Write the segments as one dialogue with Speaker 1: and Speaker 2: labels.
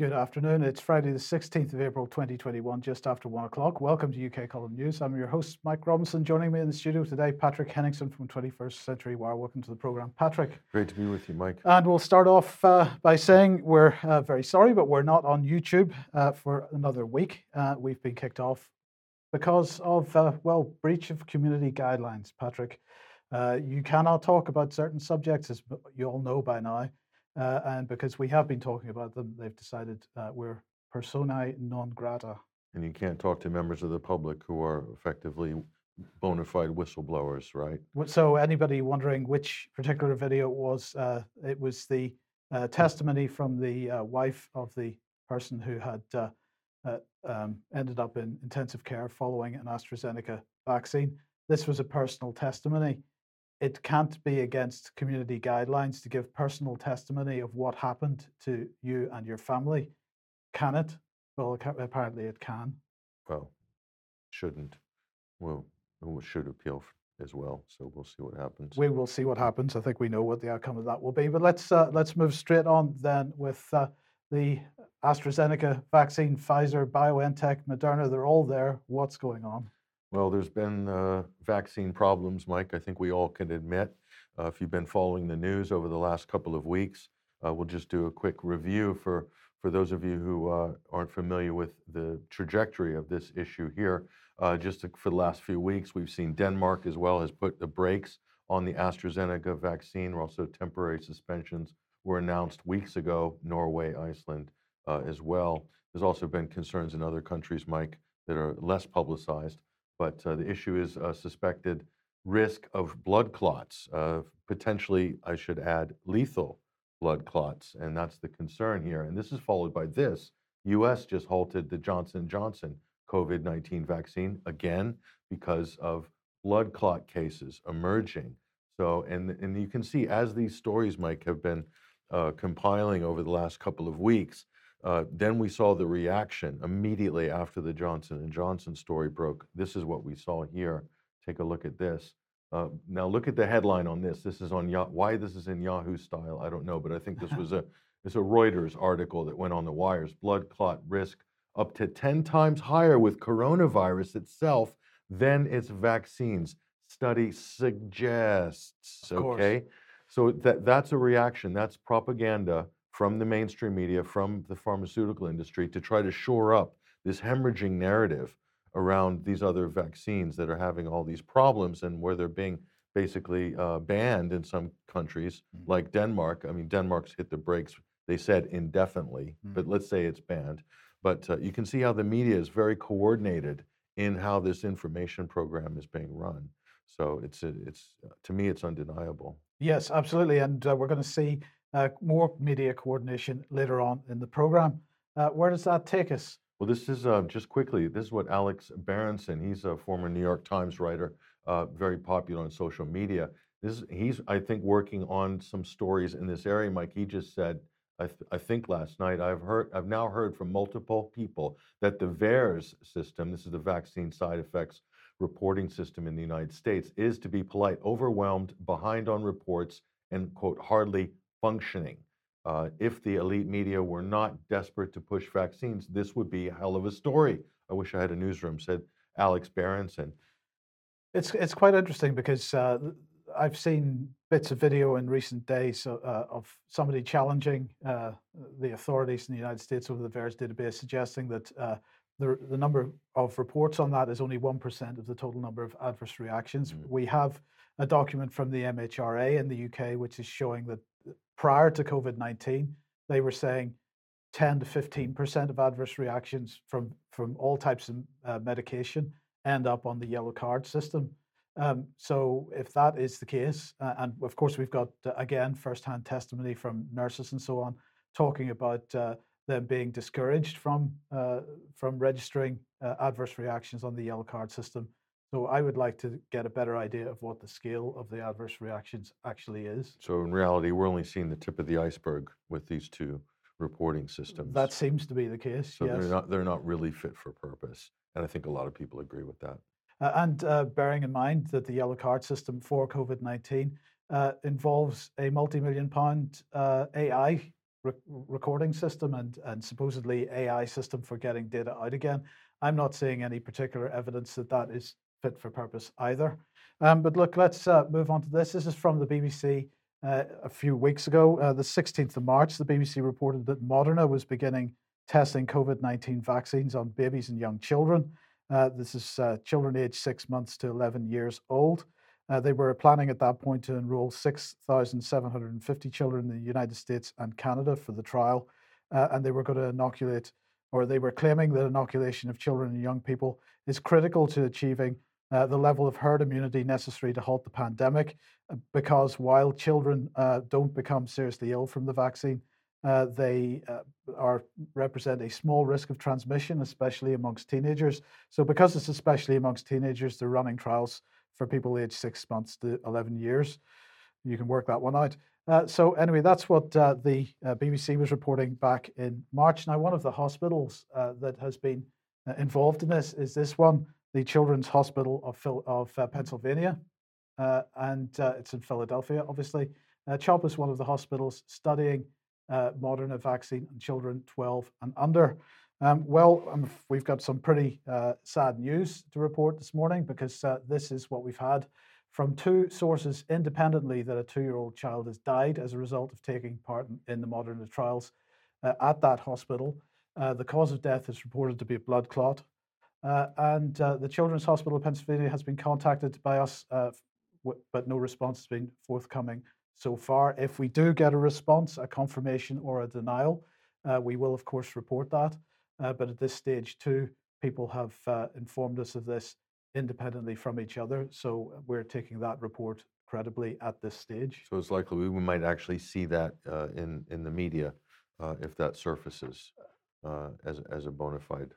Speaker 1: Good afternoon. It's Friday, the 16th of April, 2021, just after one o'clock. Welcome to UK Column News. I'm your host, Mike Robinson. Joining me in the studio today, Patrick Henningsen from 21st Century Wire. Welcome to the program, Patrick.
Speaker 2: Great to be with you, Mike.
Speaker 1: And we'll start off uh, by saying we're uh, very sorry, but we're not on YouTube uh, for another week. Uh, we've been kicked off because of, uh, well, breach of community guidelines, Patrick. Uh, you cannot talk about certain subjects, as you all know by now. Uh, and because we have been talking about them, they've decided uh, we're personae non grata.
Speaker 2: And you can't talk to members of the public who are effectively bona fide whistleblowers, right?
Speaker 1: So, anybody wondering which particular video it was, uh, it was the uh, testimony from the uh, wife of the person who had uh, um, ended up in intensive care following an AstraZeneca vaccine. This was a personal testimony it can't be against community guidelines to give personal testimony of what happened to you and your family. Can it? Well, apparently it can.
Speaker 2: Well, shouldn't. Well, we should appeal as well. So we'll see what happens.
Speaker 1: We will see what happens. I think we know what the outcome of that will be. But let's uh, let's move straight on then with uh, the AstraZeneca vaccine, Pfizer, BioNTech, Moderna. They're all there. What's going on?
Speaker 2: Well, there's been uh, vaccine problems, Mike. I think we all can admit. Uh, if you've been following the news over the last couple of weeks, uh, we'll just do a quick review for, for those of you who uh, aren't familiar with the trajectory of this issue here. Uh, just to, for the last few weeks, we've seen Denmark as well has put the brakes on the AstraZeneca vaccine. Also, temporary suspensions were announced weeks ago, Norway, Iceland uh, as well. There's also been concerns in other countries, Mike, that are less publicized but uh, the issue is uh, suspected risk of blood clots, uh, potentially, I should add, lethal blood clots, and that's the concern here. And this is followed by this: U.S. just halted the Johnson Johnson COVID-19 vaccine again because of blood clot cases emerging. So, and and you can see as these stories, Mike, have been uh, compiling over the last couple of weeks, uh, then we saw the reaction immediately after the Johnson and Johnson story broke. This is what we saw here. Take a look at this. Uh, now look at the headline on this. This is on Yah- why this is in Yahoo style. I don't know, but I think this was a it's a Reuters article that went on the wires. Blood clot risk up to 10 times higher with coronavirus itself than its vaccines. Study suggests. Okay, so that that's a reaction. That's propaganda from the mainstream media, from the pharmaceutical industry to try to shore up this hemorrhaging narrative around these other vaccines that are having all these problems and where they're being basically uh, banned in some countries mm-hmm. like Denmark. I mean, Denmark's hit the brakes, they said indefinitely, mm-hmm. but let's say it's banned. But uh, you can see how the media is very coordinated in how this information program is being run. So it's, it's to me, it's undeniable.
Speaker 1: Yes, absolutely. And uh, we're going to see uh, more media coordination later on in the program. Uh, where does that take us?
Speaker 2: Well, this is uh, just quickly. This is what Alex Berenson. He's a former New York Times writer, uh, very popular on social media. This he's I think working on some stories in this area. Mike, he just said. I, th- I think last night I've heard I've now heard from multiple people that the VAERS system, this is the vaccine side effects reporting system in the United States, is to be polite, overwhelmed, behind on reports, and quote hardly functioning. Uh, if the elite media were not desperate to push vaccines, this would be a hell of a story. I wish I had a newsroom, said Alex Berenson.
Speaker 1: It's, it's quite interesting because uh, I've seen bits of video in recent days uh, of somebody challenging uh, the authorities in the United States over the VAERS database, suggesting that uh, the, the number of reports on that is only 1% of the total number of adverse reactions. Mm. We have a document from the MHRA in the UK which is showing that prior to COVID 19, they were saying 10 to 15% of adverse reactions from, from all types of uh, medication end up on the yellow card system. Um, so, if that is the case, uh, and of course, we've got uh, again firsthand testimony from nurses and so on talking about uh, them being discouraged from uh, from registering uh, adverse reactions on the yellow card system so I would like to get a better idea of what the scale of the adverse reactions actually is.
Speaker 2: So in reality, we're only seeing the tip of the iceberg with these two reporting systems.
Speaker 1: That seems to be the case.
Speaker 2: So
Speaker 1: yes.
Speaker 2: they're not they're not really fit for purpose, and I think a lot of people agree with that.
Speaker 1: Uh, and uh, bearing in mind that the yellow card system for COVID nineteen uh, involves a multi-million pound uh, AI re- recording system and, and supposedly AI system for getting data out again. I'm not seeing any particular evidence that that is fit for purpose either. Um, but look, let's uh, move on to this. This is from the BBC uh, a few weeks ago, uh, the 16th of March. The BBC reported that Moderna was beginning testing COVID 19 vaccines on babies and young children. Uh, this is uh, children aged six months to 11 years old. Uh, they were planning at that point to enroll 6,750 children in the United States and Canada for the trial. and they were going to inoculate, or they were claiming that inoculation of children and young people is critical to achieving uh, the level of herd immunity necessary to halt the pandemic, uh, because while children uh, don't become seriously ill from the vaccine, uh, they uh, are represent a small risk of transmission, especially amongst teenagers. So, because it's especially amongst teenagers, they're running trials for people aged six months to 11 years. You can work that one out. Uh, so, anyway, that's what the BBC was reporting back in March. Now, one of the hospitals that has been involved in this is this one the Children's Hospital of, Phil- of uh, Pennsylvania, uh, and uh, it's in Philadelphia, obviously. Uh, CHOP is one of the hospitals studying uh, Moderna vaccine in children 12 and under. Um, well, um, we've got some pretty uh, sad news to report this morning because this is what we've had from two sources independently that a two year old child has died as a result of taking part in, in the Moderna trials at that hospital. the cause of death is reported to be a blood clot. Uh, and uh, the Children's Hospital of Pennsylvania has been contacted by us, uh, but no response has been forthcoming so far. If we do get a response, a confirmation or a denial, uh, we will of course report that. Uh, but at this stage, two people have uh, informed us of this independently from each other, so we're taking that report credibly at this stage.
Speaker 2: So it's likely we might actually see that in in the media if that surfaces as as a bona fide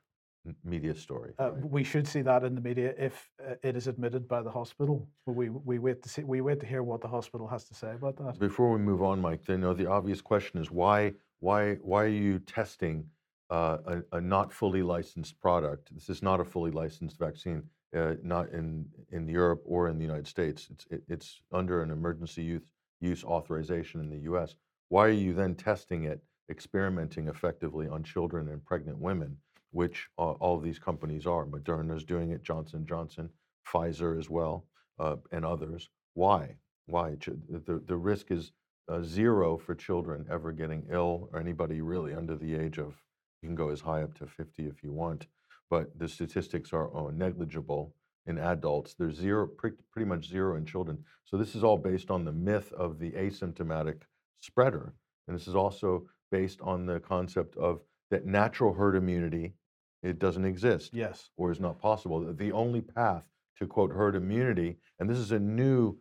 Speaker 2: media story.
Speaker 1: Uh, right? We should see that in the media if uh, it is admitted by the hospital. We we wait to see we wait to hear what the hospital has to say about that.
Speaker 2: Before we move on, Mike, you know the obvious question is why why why are you testing uh, a, a, not fully licensed product? This is not a fully licensed vaccine, uh, not in in Europe or in the United States. It's it, it's under an emergency use use authorization in the U.S. Why are you then testing it, experimenting effectively on children and pregnant women? Which uh, all of these companies are. Moderna is doing it, Johnson Johnson, Pfizer as well, uh, and others. Why? Why? The, the risk is uh, zero for children ever getting ill or anybody really under the age of, you can go as high up to 50 if you want, but the statistics are uh, negligible in adults. There's zero, pretty, pretty much zero in children. So this is all based on the myth of the asymptomatic spreader. And this is also based on the concept of that natural herd immunity it doesn't exist.
Speaker 1: Yes.
Speaker 2: Or is not possible. The only path to quote herd immunity, and this is a new,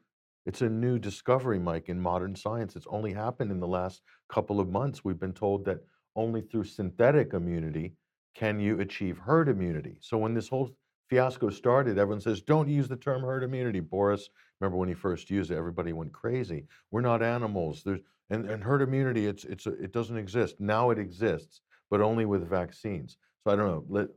Speaker 2: it's a new discovery, Mike, in modern science. It's only happened in the last couple of months. We've been told that only through synthetic immunity can you achieve herd immunity. So when this whole fiasco started, everyone says, don't use the term herd immunity. Boris, remember when he first used it, everybody went crazy. We're not animals. There's and, and herd immunity, it's it's a, it doesn't exist. Now it exists, but only with vaccines. So I don't know. Let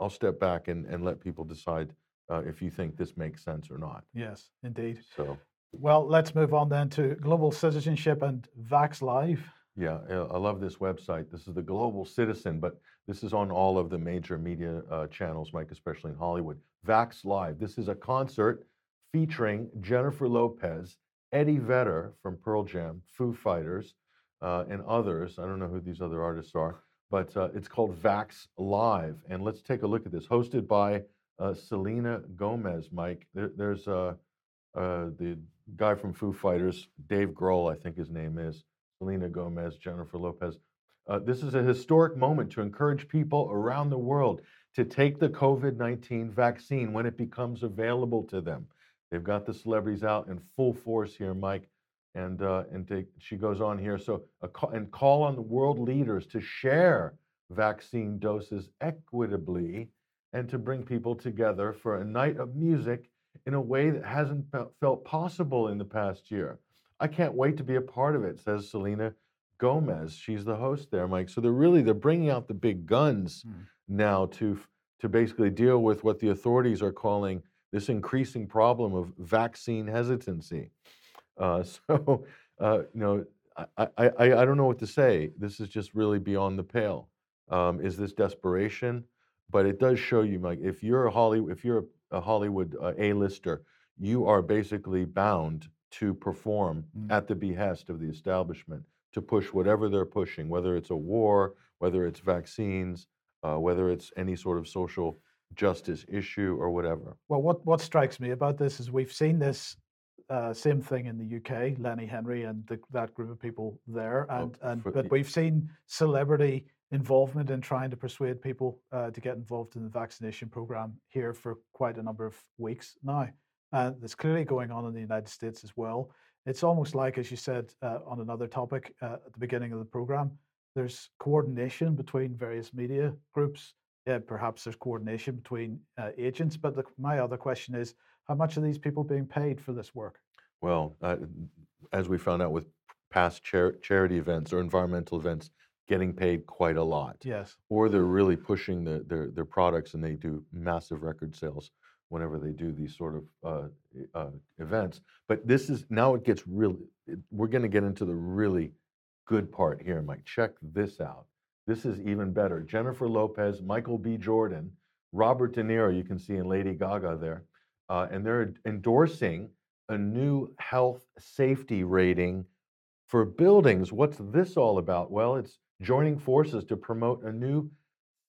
Speaker 2: I'll step back and, and let people decide uh, if you think this makes sense or not.
Speaker 1: Yes, indeed.
Speaker 2: So
Speaker 1: well, let's move on then to global citizenship and Vax Live.
Speaker 2: Yeah, I love this website. This is the Global Citizen, but this is on all of the major media uh, channels, Mike, especially in Hollywood. Vax Live. This is a concert featuring Jennifer Lopez, Eddie Vedder from Pearl Jam, Foo Fighters, uh, and others. I don't know who these other artists are but uh, it's called Vax Live. And let's take a look at this. Hosted by uh, Selena Gomez, Mike. There, there's uh, uh, the guy from Foo Fighters, Dave Grohl, I think his name is, Selena Gomez, Jennifer Lopez. Uh, this is a historic moment to encourage people around the world to take the COVID 19 vaccine when it becomes available to them. They've got the celebrities out in full force here, Mike and uh, and to, she goes on here. So call, and call on the world leaders to share vaccine doses equitably, and to bring people together for a night of music in a way that hasn't felt possible in the past year. I can't wait to be a part of it," says Selena Gomez. She's the host there, Mike. So they're really they're bringing out the big guns mm. now to to basically deal with what the authorities are calling this increasing problem of vaccine hesitancy. Uh, so, uh, you know, I, I, I don't know what to say. This is just really beyond the pale. Um, is this desperation? But it does show you, Mike, if you're a Hollywood, if you're a, a Hollywood uh, A-lister, you are basically bound to perform
Speaker 1: Mm.
Speaker 2: at the behest of the establishment to push whatever they're pushing, whether it's a war, whether it's vaccines, uh, whether it's any sort of social justice issue or whatever.
Speaker 1: Well, what, what strikes me about this is we've seen this uh, same thing in the UK, Lenny Henry and the, that group of people there,
Speaker 2: Oh,
Speaker 1: and, and but we've seen celebrity involvement in trying to persuade people uh, to get involved in the vaccination program here for quite a number of weeks now. And it's clearly going on in the United States as well. It's almost like, as you said uh, on another topic uh, at the beginning of the program, there's coordination between various media groups. Yeah, perhaps there's coordination between uh, agents. But the, my other question is, how much are these people being paid for this work?
Speaker 2: Well, uh, as we found out with past char- charity events or environmental events, getting paid quite a lot.
Speaker 1: Yes.
Speaker 2: Or they're really pushing the, their, their products and they do massive record sales whenever they do these sort of uh, uh, events. But this is, now it gets really, it- we're going to get into the really good part here, Mike. Check this out. This is even better. Jennifer Lopez, Michael B. Jordan, Robert De Niro, you can see in Lady Gaga there, uh, and they're endorsing a new health safety rating for buildings. What's this all about? Well, it's joining forces to promote a new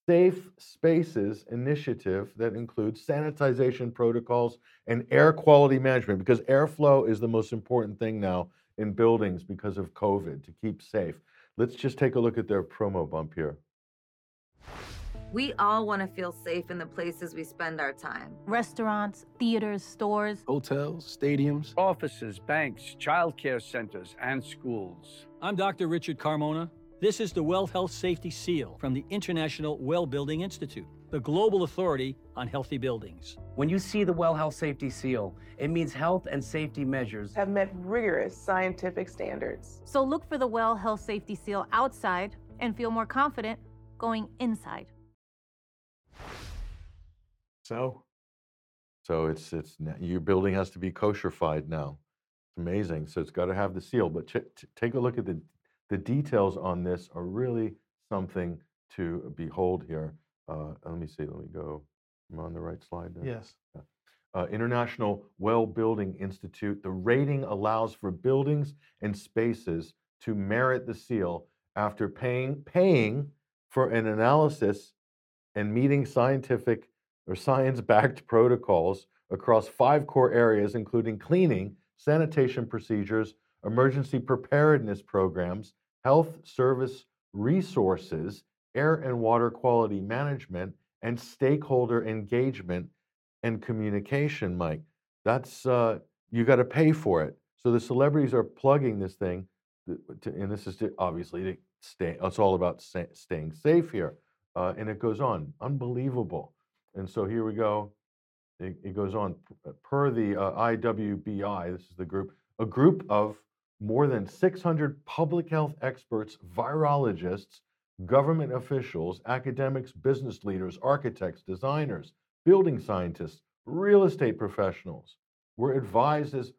Speaker 2: safe spaces initiative that includes sanitization protocols and air quality management because airflow is the most important thing now in buildings because of COVID to keep safe. Let's just take a look at their promo bump here.
Speaker 3: We all want to feel safe in the places we spend our time.
Speaker 4: Restaurants, theaters, stores.
Speaker 5: hotels, stadiums.
Speaker 6: offices, banks, childcare centers, and schools.
Speaker 7: I'm Dr. Richard Carmona. This is the Well Health Safety Seal from the International Well Building Institute, the global authority on healthy buildings.
Speaker 5: When you see the Well Health Safety Seal, it means health and safety measures
Speaker 8: have met rigorous scientific standards.
Speaker 4: So look for the Well Health Safety Seal outside and feel more confident going inside.
Speaker 1: So,
Speaker 2: So it's it's your building has to be kosherified now. It's amazing. So it's got to have the seal. But ch- t- take a look at the the details on this are really something to behold here. Uh, let me see. Let me go. I'm on the right slide? There?
Speaker 1: yes.
Speaker 2: uh, International Well Building Institute, the rating allows for buildings and spaces to merit the seal after paying, paying for an analysis and meeting scientific or science backed protocols across five core areas, including cleaning, sanitation procedures, emergency preparedness programs, health service resources, air and water quality management, and stakeholder engagement and communication, Mike. That's uh, you got to pay for it. So the celebrities are plugging this thing, to, and this is to, obviously to stay. It's all about staying safe here, uh, and it goes on. Unbelievable. And so here we go. It, it goes on per the uh, IWBI. This is the group, a group of more than 600 public health experts, virologists, government officials, academics, business leaders, architects, designers, building scientists, real estate professionals were advised as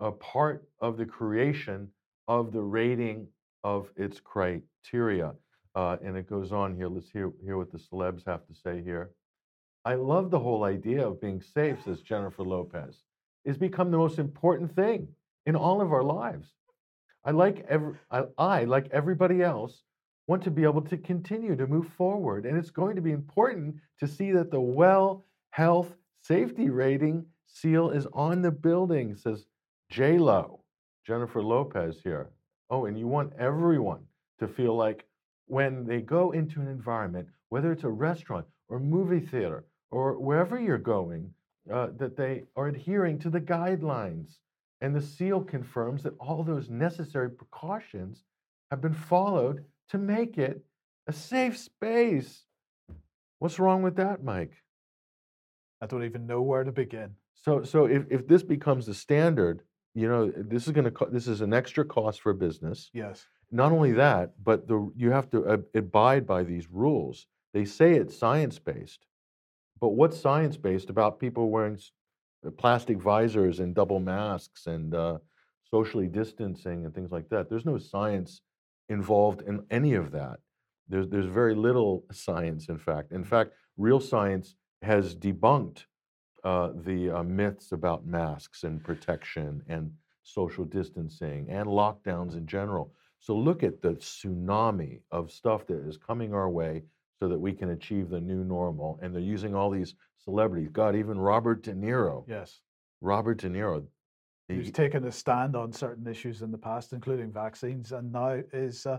Speaker 2: a part of the creation of the rating of its criteria. Uh, and it goes on here. Let's hear, hear what the celebs have to say here. I love the whole idea of being safe, says Jennifer Lopez. It's become the most important thing in all of our lives. I like every, I, I, like everybody else, want to be able to continue to move forward. And it's going to be important to see that the well health safety rating seal is on the building, says J Lo, Jennifer Lopez here. Oh, and you want everyone to feel like when they go into an environment, whether it's a restaurant or movie theater or wherever you're going, uh, that they are adhering to the guidelines. And the seal confirms that all those necessary precautions have been followed to make it a safe space. What's wrong with that, Mike?
Speaker 1: I don't even know where to begin.
Speaker 2: So, so if, if this becomes the standard, you know, this is going to co- this is an extra cost for business.
Speaker 1: Yes.
Speaker 2: Not only that, but the you have to ab- abide by these rules. They say it's science based, but what's science based about people wearing uh, plastic visors and double masks and uh, socially distancing and things like that. There's no science involved in any of that. There's, there's very little science, in fact. In fact, real science has debunked uh, the uh, myths about masks and protection and social distancing and lockdowns in general. So look at the tsunami of stuff that is coming our way so that we can achieve the new normal. And they're using all these celebrities. God, even Robert De Niro.
Speaker 1: Yes.
Speaker 2: Robert De Niro.
Speaker 1: He's
Speaker 2: he-
Speaker 1: taken a stand on certain issues in the past, including vaccines, and now is, uh,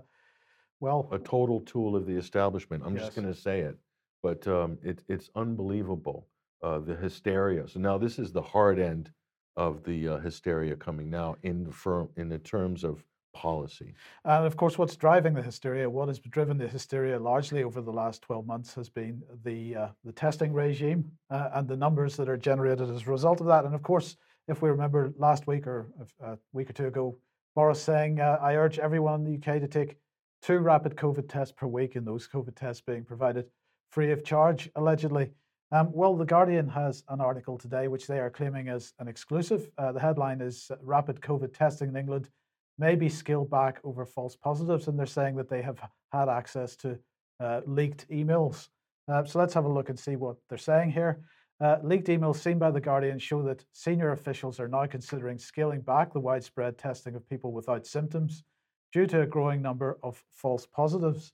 Speaker 1: well,
Speaker 2: a total tool of the establishment. I'm just going to say it, but um, it, it's unbelievable uh, the hysteria. So now this is the hard end of the uh, hysteria coming now in the firm in the terms of policy.
Speaker 1: And of course, what's driving the hysteria, what has driven the hysteria largely over the last 12 months has been the, uh, the testing regime uh, and the numbers that are generated as a result of that. And of course, if we remember last week or a week or two ago, Boris saying, uh, I urge everyone in the UK to take two rapid COVID tests per week, and those COVID tests being provided free of charge, allegedly. Um, well, The Guardian has an article today which they are claiming as an exclusive. Uh, the headline is Rapid COVID testing in England may be scaled back over false positives, and they're saying that they have had access to uh, leaked emails. Uh, so let's have a look and see what they're saying here. Uh, leaked emails seen by The Guardian show that senior officials are now considering scaling back the widespread testing of people without symptoms due to a growing number of false positives.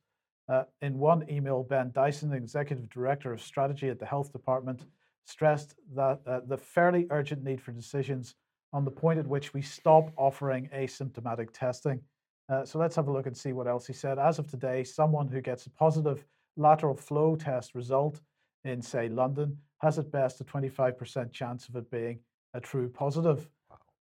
Speaker 1: Uh, in one email, Ben Dyson, the executive director of strategy at the health department, stressed that uh, the fairly urgent need for decisions on the point at which we stop offering asymptomatic testing. Uh, so let's have a look and see what else he said. As of today, someone who gets a positive lateral flow test result in, say, London, has at best a 25% chance of it being a true positive,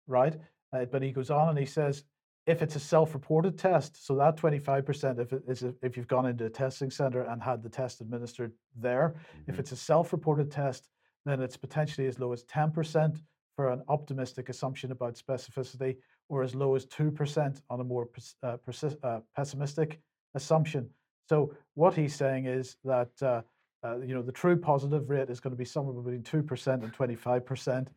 Speaker 1: right? Uh, but he goes on and he says, if it's a self-reported test, so that 25%, if it is if you've gone into a testing center and had the test administered there, if
Speaker 2: Mhm.
Speaker 1: it's a self-reported test, then it's potentially as low as 10% for an optimistic assumption about specificity, or as low as 2% on a more uh, uh, pessimistic assumption. So what he's saying is that uh, uh, you know the true positive rate is going to be somewhere between 2% and 25%,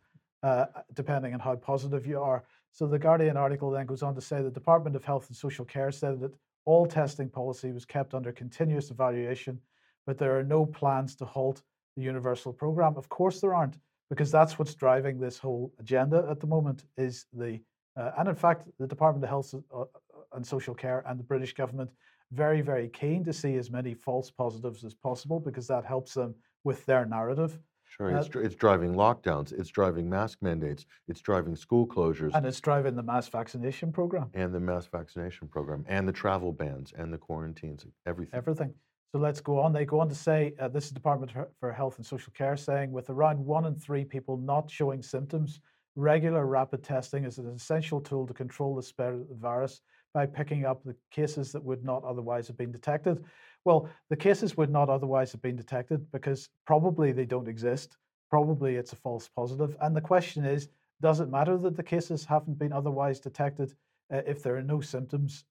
Speaker 1: uh, depending on how positive you are. So the Guardian article then goes on to say the Department of Health and Social Care said that all testing policy was kept under continuous evaluation, but there are no plans to halt the universal program. Of course there aren't, because that's what's driving this whole agenda at the moment. Is the uh, and in fact the Department of Health uh, and Social Care and the British government very very keen to see as many false positives as possible because that helps them with their narrative.
Speaker 2: Sure, it's,
Speaker 1: Uh,
Speaker 2: dri- it's driving lockdowns, it's driving mask mandates, it's driving school closures,
Speaker 1: And it's driving the mass vaccination program.
Speaker 2: and the mass vaccination program, and the travel bans, and the quarantines, everything.
Speaker 1: everything. So let's go on. They go on to say uh, this is Department for- Health and Social Care saying with around one in three people not showing symptoms, regular rapid testing is an essential tool to control the spread of the virus by picking up the cases that would not otherwise have been detected. Well, the cases would not otherwise have been detected because probably they don't exist. Probably it's a false positive. And the question is, does it matter that the cases haven't been otherwise detected uh, if there are no symptoms?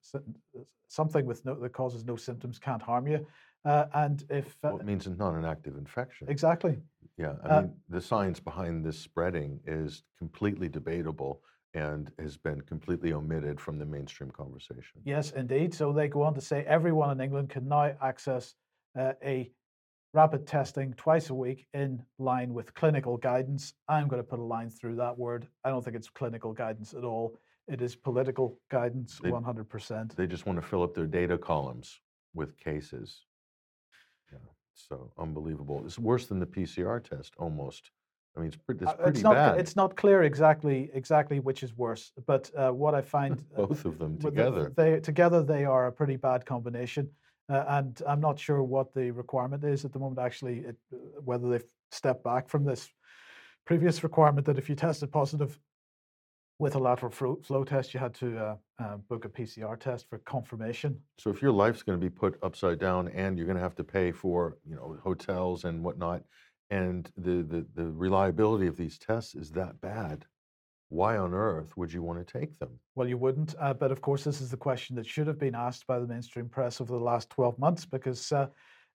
Speaker 1: Something with no that causes no symptoms can't harm you. Uh, and if uh,
Speaker 2: Well, it means it's not an active infection.
Speaker 1: exactly,
Speaker 2: Yeah, I
Speaker 1: Uh,
Speaker 2: mean, the science behind this spreading is completely debatable and has been completely omitted from the mainstream conversation.
Speaker 1: yes, indeed. So they go on to say everyone in England can now access uh, a rapid testing twice a week in line with clinical guidance. I'm going to put a line through that word. I don't think it's clinical guidance at all. It is political guidance,
Speaker 2: They-
Speaker 1: 100%.
Speaker 2: They just want to fill up their data columns with cases. So unbelievable. It's worse than the PCR test almost. I mean, it's pretty, it's
Speaker 1: Uh,
Speaker 2: pretty
Speaker 1: not,
Speaker 2: bad.
Speaker 1: It's not clear exactly exactly which is worse, but uh, what I find uh,
Speaker 2: Both of them together.
Speaker 1: they together they are a pretty bad combination, uh, and I'm not sure what the requirement is at the moment. Actually, it, uh, whether they've stepped back from this previous requirement that if you tested positive with a lateral flow, flow test, you had to uh, uh, book a PCR test for confirmation.
Speaker 2: So if your life's going to be put upside down and you're going to have to pay for, you know, hotels and whatnot, and the, the, the reliability of these tests is that bad, why on earth would you want to take them?
Speaker 1: Well, you wouldn't, uh, but of course, this is the question that should have been asked by the mainstream press over the last 12 months because uh,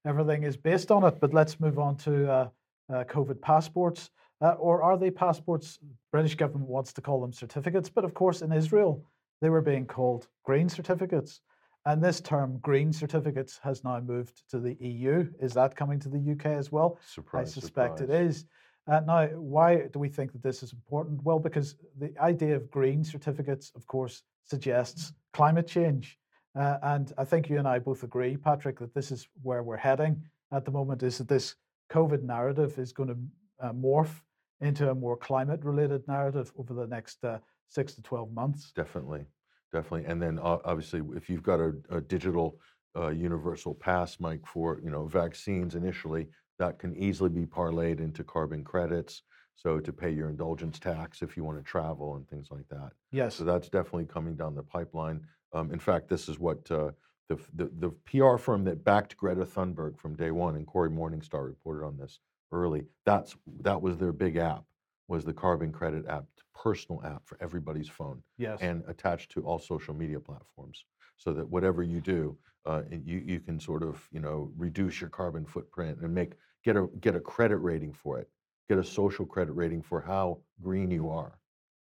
Speaker 1: everything is based on it. But let's move on to uh, uh, COVID passports. Uh, or are they passports? British government wants to call them certificates, but of course in Israel they were being called green certificates. And this term green certificates has now moved to the EU. Is that coming to the UK as well?
Speaker 2: Surprise,
Speaker 1: I suspect
Speaker 2: surprise.
Speaker 1: it is. Uh, now, why do we think that this is important? Well, because the idea of green certificates, of course, suggests climate change. Uh, and I think you and I both agree, Patrick, that this is where we're heading at the moment is that this COVID narrative is going to uh, morph into a more climate related narrative over the next uh, six to 12 months.
Speaker 2: Definitely, definitely. And then uh, obviously, if you've got a, a digital uh, universal pass, Mike, for you know vaccines initially, that can easily be parlayed into carbon credits. So to pay your indulgence tax if you want to travel and things like that.
Speaker 1: Yes.
Speaker 2: So that's definitely coming down the pipeline. Um, in fact, this is what uh, the, the the PR firm that backed Greta Thunberg from day one, and Cory Morningstar reported on this early. That's that was their big app, was the carbon credit app, personal app for everybody's phone,
Speaker 1: Yes.
Speaker 2: and attached to all social media platforms, so that whatever you do, uh, you you can sort of you know reduce your carbon footprint and make get a get a credit rating for it, get a social credit rating for how green you are.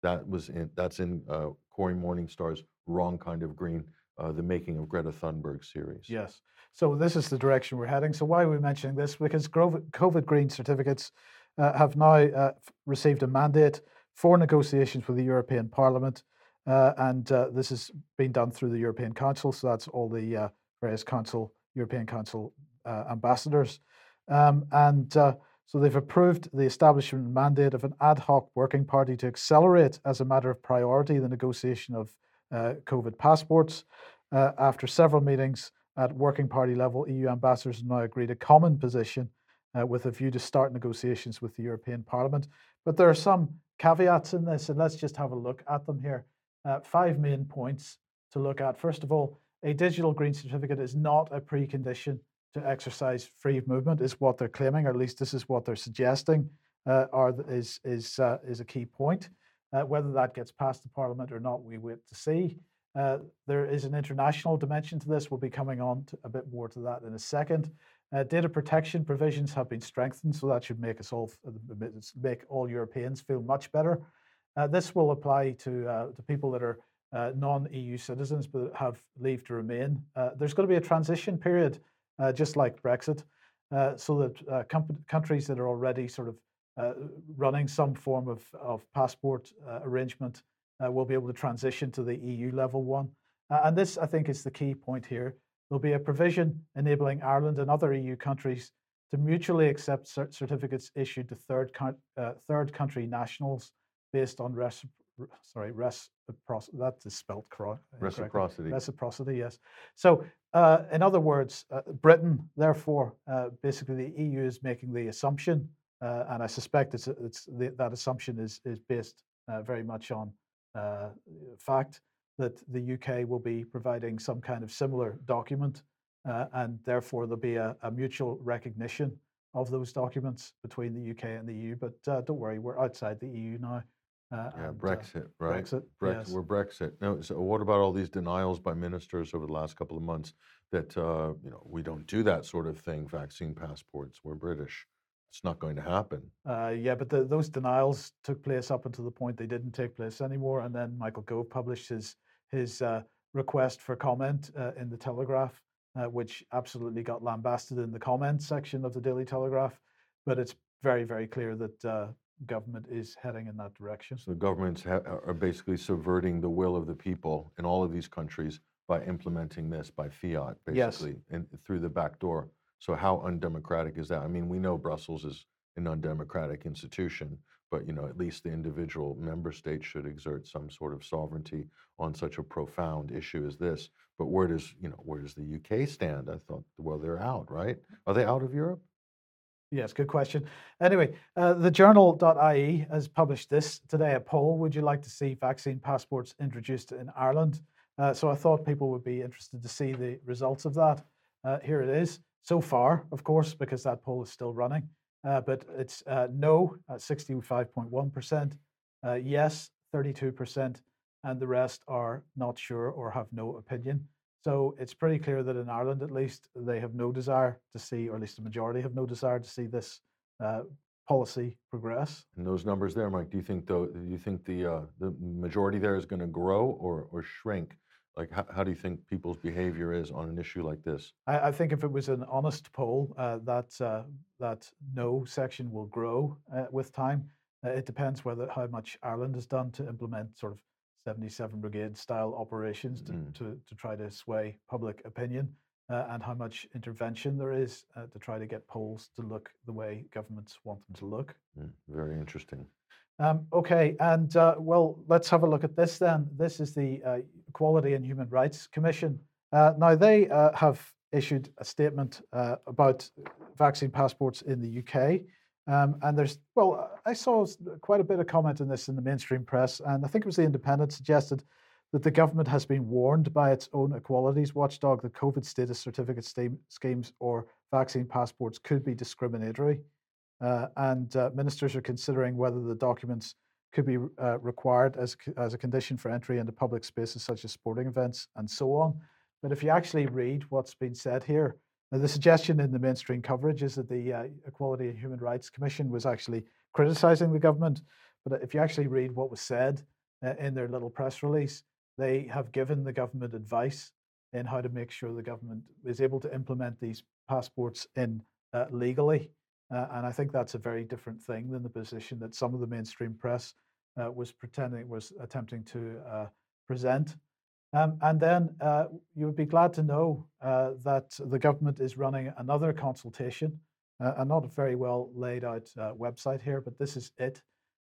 Speaker 2: That was in that's in uh, Cory Morningstar's Wrong Kind of Green, uh, the making of Greta Thunberg series.
Speaker 1: Yes. So this is the direction we're heading. So why are we mentioning this? Because COVID green certificates uh, have now uh, received a mandate for negotiations with the European Parliament, uh, and uh, this has been done through the European Council. So that's all the uh, various council, European Council ambassadors, um, and so they've approved the establishment mandate of an ad hoc working party to accelerate, as a matter of priority, the negotiation of COVID passports. Uh, after several meetings at working party level, EU ambassadors have now agreed a common position uh, with a view to start negotiations with the European Parliament. But there are some caveats in this, and let's just have a look at them here. Uh, five main points to look at. First of all, a digital green certificate is not a precondition to exercise free movement, is what they're claiming, or at least this is what they're suggesting, uh, are, is, is, uh, is a key point. Uh, whether that gets past the Parliament or not, we wait to see. Uh, there is an international dimension to this. We'll be coming on a bit more to that in a second. Uh, data protection provisions have been strengthened, so that should make us all uh, make all Europeans feel much better. Uh, this will apply to uh, to people that are non-EU citizens but have leave to remain. There's going to be a transition period, just like Brexit, so that uh, com- countries that are already sort of running some form of, of passport uh, arrangement uh, will be able to transition to the EU level one. Uh, and this, I think, is the key point here. There'll be a provision enabling Ireland and other EU countries to mutually accept cer- certificates issued to third, coun- uh, third country nationals based on res- sorry, reciprocity. That is spelled correct.
Speaker 2: Reciprocity.
Speaker 1: Reciprocity, yes. So, uh, in other words, uh, Britain, therefore, uh, basically the EU is making the assumption, uh, and I suspect it's, it's the, that assumption is is based uh, very much on uh, fact that the UK will be providing some kind of similar document, uh, and therefore there'll be a, a mutual recognition of those documents between the UK and the EU. But uh, don't worry, we're outside the EU now. Uh,
Speaker 2: Yeah,
Speaker 1: and,
Speaker 2: Brexit, right?
Speaker 1: Brexit,
Speaker 2: Brex-
Speaker 1: yes.
Speaker 2: We're Brexit. No, so what about all these denials by ministers over the last couple of months that uh, you know we don't do that sort of thing? Vaccine passports. We're British. It's not going to happen.
Speaker 1: Uh, yeah, but the, those denials took place up until the point they didn't take place anymore, and then Michael Gove published his his uh, request for comment uh, in the Telegraph, uh, which absolutely got lambasted in the comments section of the Daily Telegraph. But it's very, very clear that uh, government is heading in that direction.
Speaker 2: So the governments ha- are are basically subverting the will of the people in all of these countries by implementing this by fiat,
Speaker 1: Yes.
Speaker 2: basically, and through the back door. So how undemocratic is that? I mean, we know Brussels is an undemocratic institution, but you know, at least the individual member states should exert some sort of sovereignty on such a profound issue as this. But where does you know where does the UK stand? I thought, well, they're out, right? Are they out of Europe?
Speaker 1: Yes, good question. Anyway, uh, the journal.ie has published this today a poll. Would you like to see vaccine passports introduced in Ireland? Uh, so I thought people would be interested to see the results of that. Uh, here it is. So far, of course, because that poll is still running, uh, but it's uh, no at 65.1%, uh, yes 32%, and the rest are not sure or have no opinion. So it's pretty clear that in Ireland, at least, they have no desire to see, or at least the majority have no desire to see this uh, policy progress.
Speaker 2: And those numbers there, Mike, do you think do you think the, uh, the majority there is going to grow or, or shrink? Like, how, how do you think people's behavior is on an issue like this?
Speaker 1: I, I think if it was an honest poll, uh, that uh, that no section will grow uh, with time. Uh, it depends whether how much Ireland has done to implement sort of 77 Brigade style operations to,
Speaker 2: Mm.
Speaker 1: to, to try to sway public opinion, uh, and how much intervention there is uh, to try to get polls to look the way governments want them to look.
Speaker 2: Mm, Very interesting.
Speaker 1: Um, okay, and uh, well, let's have a look at this then. This is the uh, Equality and Human Rights Commission. Uh, now, they uh, have issued a statement uh, about vaccine passports in the UK. Um, and there's, well, I saw quite a bit of comment on this in the mainstream press, and I think it was The Independent suggested that the government has been warned by its own equalities watchdog that COVID status certificate schemes or vaccine passports could be discriminatory and uh, ministers are considering whether the documents could be uh, required as, as a condition for entry into public spaces such as sporting events and so on. But if you actually read what's been said here, the suggestion in the mainstream coverage is that the uh, Equality and Human Rights Commission was actually criticizing the government. But if you actually read what was said uh, in their little press release, they have given the government advice in how to make sure the government is able to implement these passports in uh, legally. Uh, and I think that's a very different thing than the position that some of the mainstream press uh, was pretending was attempting to uh, present. Um, and then uh, you would be glad to know uh, that the government is running another consultation, uh, a not a very well laid out website here, but this is it.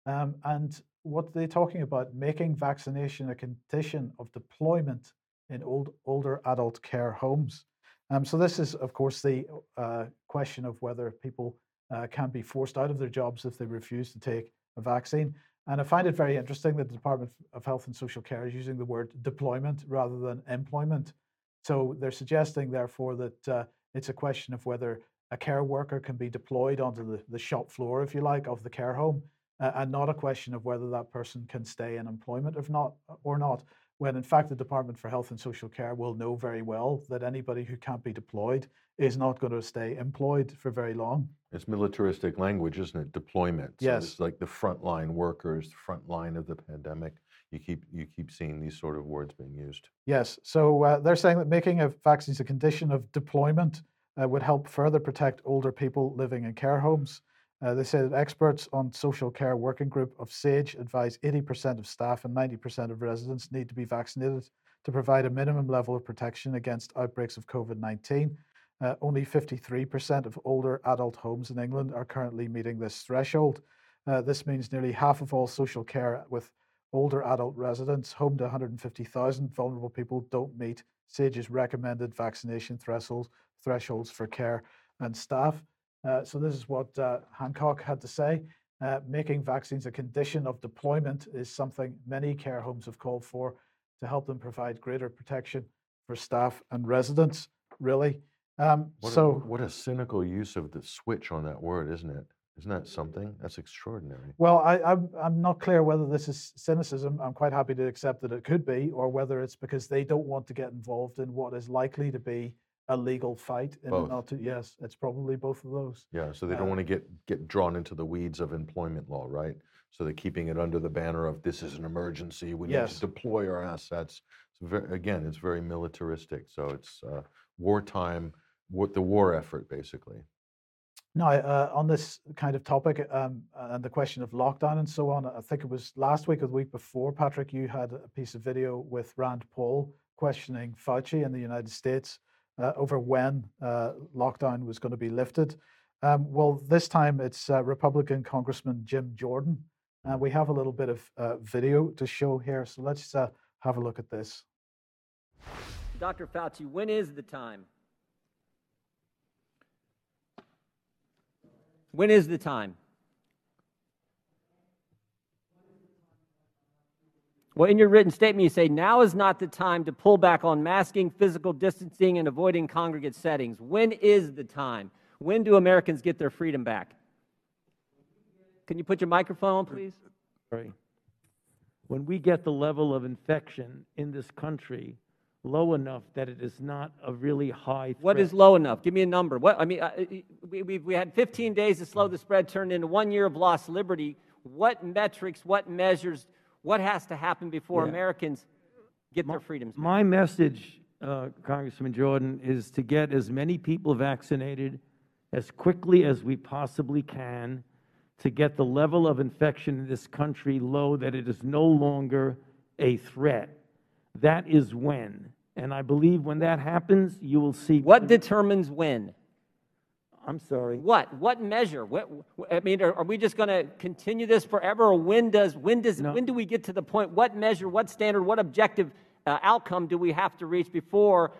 Speaker 1: Um, and what they're talking about making vaccination a condition of deployment in old, older adult care homes. Um, so this is, of course, the uh, question of whether people uh, can be forced out of their jobs if they refuse to take a vaccine. And I find it very interesting that the Department of Health and Social Care is using the word deployment rather than employment. So they're suggesting, therefore, that uh, it's a question of whether a care worker can be deployed onto the, the shop floor, if you like, of the care home, uh, and not a question of whether that person can stay in employment if not or not. When in fact the Department for Health and Social Care will know very well that anybody who can't be deployed is not going to stay employed for very long.
Speaker 2: It's militaristic language, isn't it? Deployment. So
Speaker 1: Yes.
Speaker 2: It's like the frontline workers, the front line of the pandemic. You keep you keep seeing these sort of words being used.
Speaker 1: Yes, so uh, they're saying that making of vaccines a condition of deployment uh, would help further protect older people living in care homes. Uh, they say that experts on social care working group of SAGE advise 80% of staff and 90% of residents need to be vaccinated to provide a minimum level of protection against outbreaks of COVID 19. Uh, only 53% of older adult homes in England are currently meeting this threshold. Uh, this means nearly half of all social care with older adult residents, home to 150,000 vulnerable people, don't meet SAGE's recommended vaccination thresholds, thresholds for care and staff. Uh, so this is what uh, Hancock had to say. Uh, making vaccines a condition of deployment is something many care homes have called for to help them provide greater protection for staff and residents. Really, um,
Speaker 2: What
Speaker 1: so
Speaker 2: a, what a cynical use of the switch on that word, isn't it? Isn't that something? That's extraordinary.
Speaker 1: Well, I, I'm I'm not clear whether this is cynicism. I'm quite happy to accept that it could be, or whether it's because they don't want to get involved in what is likely to be a legal fight. In
Speaker 2: Both.
Speaker 1: not too, yes, it's probably both of those.
Speaker 2: Yeah, so they
Speaker 1: Uh,
Speaker 2: don't want to get get drawn into the weeds of employment law, right? So they're keeping it under the banner of this is an emergency. We need to deploy our assets. It's very, again, it's very militaristic. So it's uh, wartime, war, the war effort, basically.
Speaker 1: Now, uh, on this kind of topic um, and the question of lockdown and so on, I think it was last week or the week before, Patrick, you had a piece of video with Rand Paul questioning Fauci in the United States uh, over when uh, lockdown was going to be lifted. Um, well, this time it's uh, Republican Congressman Jim Jordan. And we have a little bit of uh, video to show here. So let's uh, have a look at this.
Speaker 9: Dr. Fauci, when is the time? When is the time? Well, in your written statement, you say now is not the time to pull back on masking, physical distancing, and avoiding congregate settings. When is the time? When do Americans get their freedom back? Can you put your microphone on, please?
Speaker 10: Sorry. When we get the level of infection in this country low enough that it is not a really high threat.
Speaker 9: What is low enough? Give me a number. What, I mean, uh, we, we, we had 15 days to slow the spread, turned into one year of lost liberty. What metrics, what measures, what has to happen before
Speaker 10: Yeah.
Speaker 9: Americans get their freedoms back?
Speaker 10: My message, uh, Congressman Jordan, is to get as many people vaccinated as quickly as we possibly can to get the level of infection in this country low that it is no longer a threat. That is when. And I believe when that happens, you will see.
Speaker 9: What determines when?
Speaker 10: I'm sorry.
Speaker 9: What? What measure? What, I mean, are, are we just going to continue this forever, or when does when does
Speaker 10: No.
Speaker 9: when do we get to the point? What measure? What standard? What objective uh, outcome do we have to reach before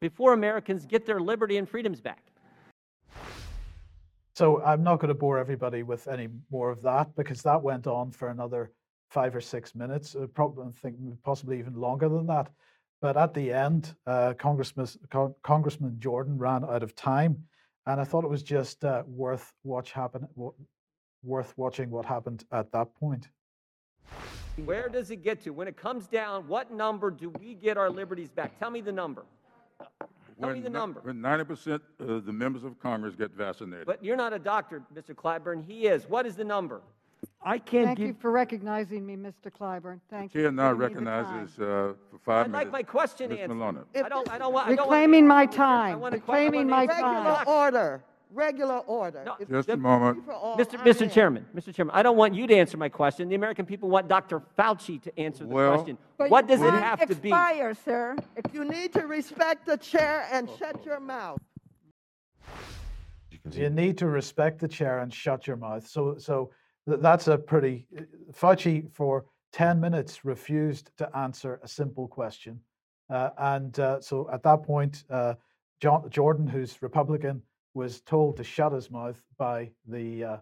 Speaker 9: before Americans get their liberty and freedoms back?
Speaker 1: So I'm not going to bore everybody with any more of that because that went on for another five or six minutes. uh, Probably, think possibly even longer than that. But at the end, uh, Congressman Con- Congressman Jordan ran out of time, and I thought it was just uh, worth watch happen wa- worth watching what happened at that point.
Speaker 9: Where does it get to? When it comes down, what number do we get our liberties back? Tell me the number. Tell me the
Speaker 11: ni-
Speaker 9: number.
Speaker 11: When ninety percent of the members of Congress get vaccinated.
Speaker 9: But you're not a doctor, Mr. Clyburn. He is. What is the number?
Speaker 10: I can't
Speaker 12: Thank
Speaker 10: give.
Speaker 12: you for recognizing me, Mr. Clyburn. Thank you.
Speaker 11: Chair
Speaker 12: for
Speaker 11: now
Speaker 12: giving me the time.
Speaker 11: recognizes, uh, for five
Speaker 9: I'd
Speaker 11: minutes.
Speaker 9: like my question
Speaker 11: Ms.
Speaker 9: answered.
Speaker 11: Maloney.
Speaker 9: I don't. I don't want. I don't want-
Speaker 12: Reclaiming my
Speaker 9: I
Speaker 12: time.
Speaker 9: want a que- I
Speaker 12: Reclaiming
Speaker 9: want
Speaker 12: my
Speaker 9: an answer.
Speaker 12: time.
Speaker 13: Regular order, regular order.
Speaker 9: No,
Speaker 13: If
Speaker 11: Just
Speaker 9: the-
Speaker 11: a moment.
Speaker 13: for all,
Speaker 9: Mr.
Speaker 13: I'm
Speaker 9: Mr. Chairman, Mr. Chairman, I don't want you to answer my question. The American people want Dr. Fauci to answer the
Speaker 11: Well-
Speaker 9: question.
Speaker 13: But
Speaker 9: What
Speaker 13: your
Speaker 9: does it
Speaker 13: time
Speaker 9: have to be?
Speaker 13: expire, sir. If you need to respect the chair and shut your mouth.
Speaker 2: You can see
Speaker 1: You need to respect the chair and shut your mouth. So, so th- that's a pretty. Fauci for ten minutes refused to answer a simple question, uh, and uh, so at that point, uh, John Jordan, who's Republican, was told to shut his mouth by the uh,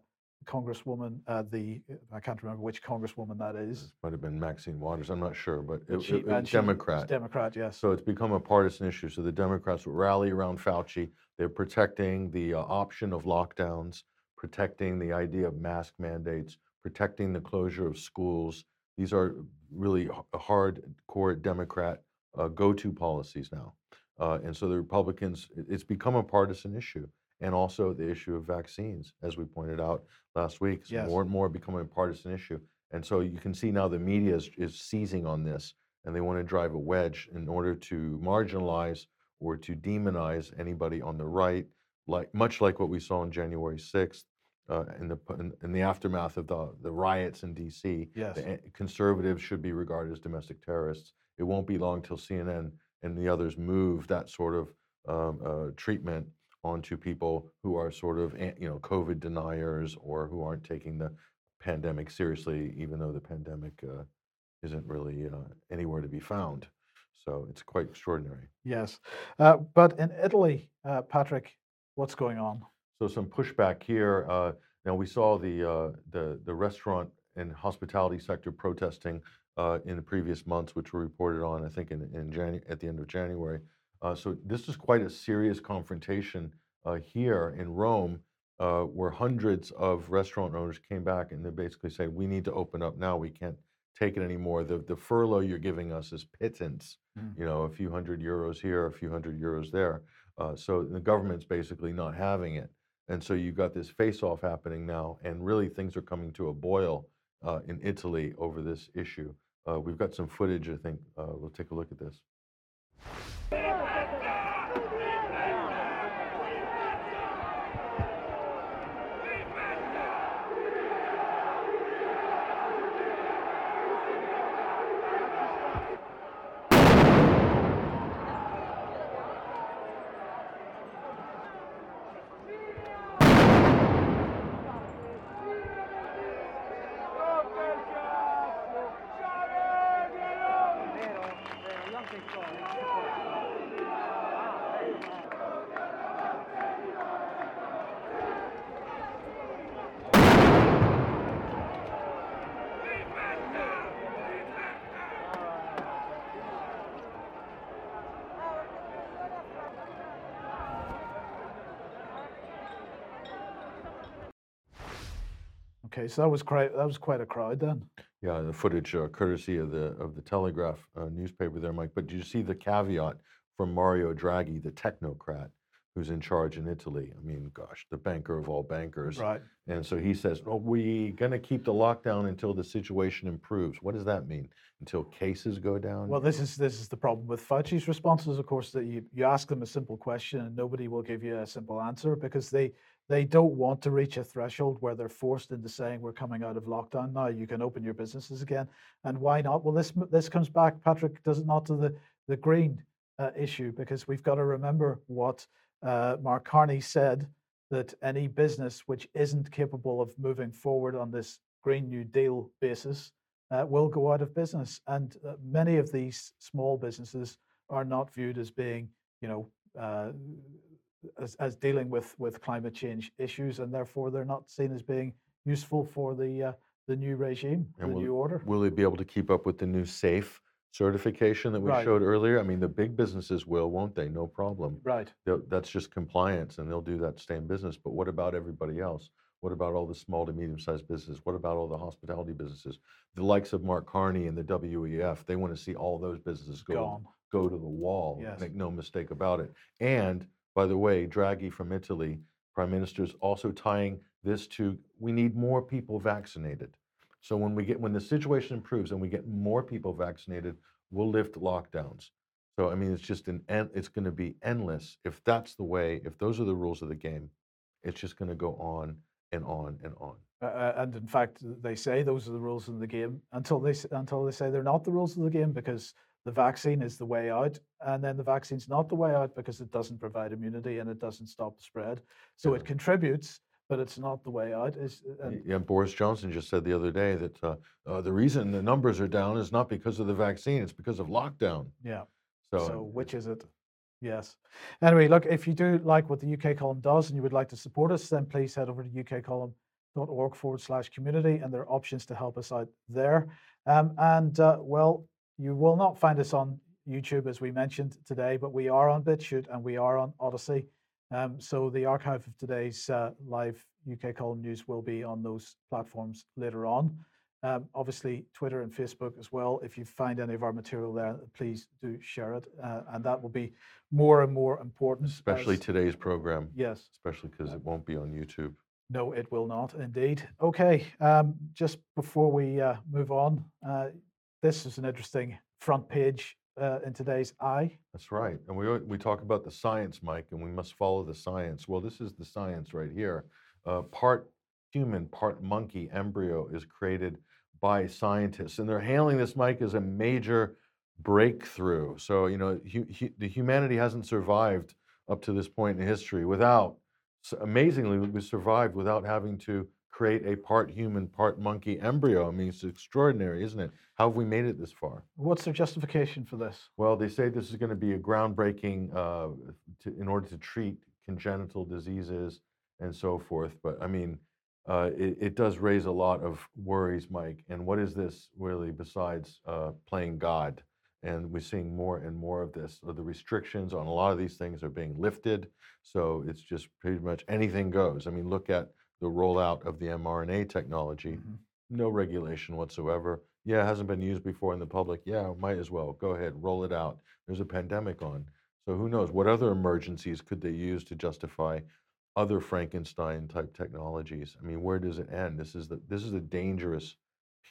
Speaker 1: Congresswoman. Uh, the I can't remember which Congresswoman that is.
Speaker 2: might have been Maxine Waters. I'm not sure, but it,
Speaker 1: she-
Speaker 2: it, it
Speaker 1: and
Speaker 2: was
Speaker 1: she was
Speaker 2: Democrat.
Speaker 1: Democrat, yes.
Speaker 2: So it's become a partisan issue. So the Democrats rally around Fauci. They're protecting the uh, option of lockdowns, protecting the idea of mask mandates, protecting the closure of schools. These are really hardcore Democrat uh, go-to policies now. Uh, and so the Republicans, it's become a partisan issue. And also the issue of vaccines, as we pointed out last week, is
Speaker 1: Yes.
Speaker 2: more and more becoming a partisan issue. And so you can see now the media is, is seizing on this and they want to drive a wedge in order to marginalize or to demonize anybody on the right, like much like what we saw on January 6th uh, in the in, in the aftermath of the, the riots in D.C.
Speaker 1: Yes.
Speaker 2: Conservatives should be regarded as domestic terrorists. It won't be long till CNN and the others move that sort of um, uh, treatment onto people who are sort of you know COVID deniers or who aren't taking the pandemic seriously, even though the pandemic uh, isn't really uh, anywhere to be found. So it's quite extraordinary.
Speaker 1: Yes, uh, but in Italy, uh, Patrick, what's going on?
Speaker 2: So some pushback here. Uh, now we saw the uh, the the restaurant and hospitality sector protesting uh, in the previous months, which were reported on, I think, in, in Janu- at the end of January. Uh, so this is quite a serious confrontation uh, here in Rome, uh, where hundreds of restaurant owners came back and they basically said, "We need to open up now. We can't take it anymore. The the furlough you're giving us is pittance.
Speaker 1: Mm.
Speaker 2: You know, a few hundred euros here, a few hundred euros there. Uh, so the government's basically not having it." And so you've got this face-off happening now, and really things are coming to a boil uh, in Italy over this issue. Uh, we've got some footage, I think. Uh, we'll take a look at this.
Speaker 1: Okay, so that was quite that was quite a crowd then.
Speaker 2: Yeah, the footage uh, courtesy of the of the Telegraph uh, newspaper there, Mike. But did you see the caveat from Mario Draghi, the technocrat who's in charge in Italy? I mean, gosh, the banker of all bankers.
Speaker 1: Right.
Speaker 2: And so he says, "Oh, we're going to keep the lockdown until the situation improves." What does that mean? Until cases go down?
Speaker 1: Well, this is this is the problem with Fauci's responses, of course, that you, you ask them a simple question and nobody will give you a simple answer because they they don't want to reach a threshold where they're forced into saying we're coming out of lockdown now. You can open your businesses again, and why not? Well, this this comes back, Patrick, does it not to the the green uh, issue because we've got to remember what uh, Mark Carney said that any business which isn't capable of moving forward on this Green New Deal basis uh, will go out of business. And uh, many of these small businesses are not viewed as being, you know, uh, as, as dealing with, with climate change issues, and therefore they're not seen as being useful for the uh, the new regime,
Speaker 2: And
Speaker 1: the
Speaker 2: will,
Speaker 1: new order.
Speaker 2: Will they be able to keep up with the new SAFE certification that we
Speaker 1: Right.
Speaker 2: showed earlier? I mean, the big businesses will, won't they? No problem.
Speaker 1: Right.
Speaker 2: They'll- That's just compliance, and they'll do that to stay in business. But what about everybody else? What about all the small to medium-sized businesses? What about all the hospitality businesses? The likes of Mark Carney and the WEF, they want to see all those businesses go
Speaker 1: Gone.
Speaker 2: go to the wall.
Speaker 1: Yes.
Speaker 2: Make no mistake about it. And by the way, Draghi from Italy, Prime Minister, is also tying this to we need more people vaccinated. So when we get when the situation improves and we get more people vaccinated, we'll lift lockdowns. So I mean, it's just an it's going to be endless if that's the way. If those are the rules of the game, it's just going to go on and on and on.
Speaker 1: Uh, and in fact, they say those are the rules of the game until they until they say they're not the rules of the game because the vaccine is the way out, and then the vaccine's not the way out because it doesn't provide immunity and it doesn't stop the spread. So it contributes, but it's not the way out. And
Speaker 2: Yeah, Boris Johnson just said the other day that uh, uh, the reason the numbers are down is not because of the vaccine; it's because of lockdown.
Speaker 1: yeah.
Speaker 2: So,
Speaker 1: So, which is it? Yes. Anyway, look, if you do like what the UK column does and you would like to support us, then please head over to ukcolumn.org forward slash community, and there are options to help us out there. Um, and uh, well, you will not find us on YouTube as we mentioned today, but we are on BitChute and we are on Odysee. Um, so the archive of today's uh, live UK column news will be on those platforms later on. Um, obviously, Twitter and Facebook as well. If you find any of our material there, please do share it, uh, and that will be more and more important.
Speaker 2: especially
Speaker 1: as-
Speaker 2: today's program.
Speaker 1: Yes.
Speaker 2: Especially because it won't be on YouTube.
Speaker 1: No, it will not, indeed. Okay, um, just before we uh, move on, uh, this is an interesting front page uh, in today's Eye.
Speaker 2: That's right. And we, we talk about the science, Mike, and we must follow the science. Well, this is the science right here. Uh, part human, part monkey embryo is created by scientists. And they're hailing this, Mike, as a major breakthrough. So, you know, hu- hu- the humanity hasn't survived up to this point in history without, amazingly, we survived without having to create a part human, part monkey embryo. I mean, it's extraordinary, isn't it? How have we made it this far?
Speaker 1: What's their justification for this?
Speaker 2: Well, they say this is going to be a groundbreaking uh, to, in order to treat congenital diseases and so forth. But I mean, uh, it, it does raise a lot of worries, Mike. And what is this really besides uh, playing God? And we're seeing more and more of this. So the restrictions on a lot of these things are being lifted. So it's just pretty much anything goes. I mean, look at the rollout of the mRNA technology. No regulation whatsoever. Yeah, it hasn't been used before in the public. Yeah, might as well. Go ahead, roll it out. There's a pandemic on. So who knows? What other emergencies could they use to justify other Frankenstein type technologies? I mean, where does it end? This is the this is a dangerous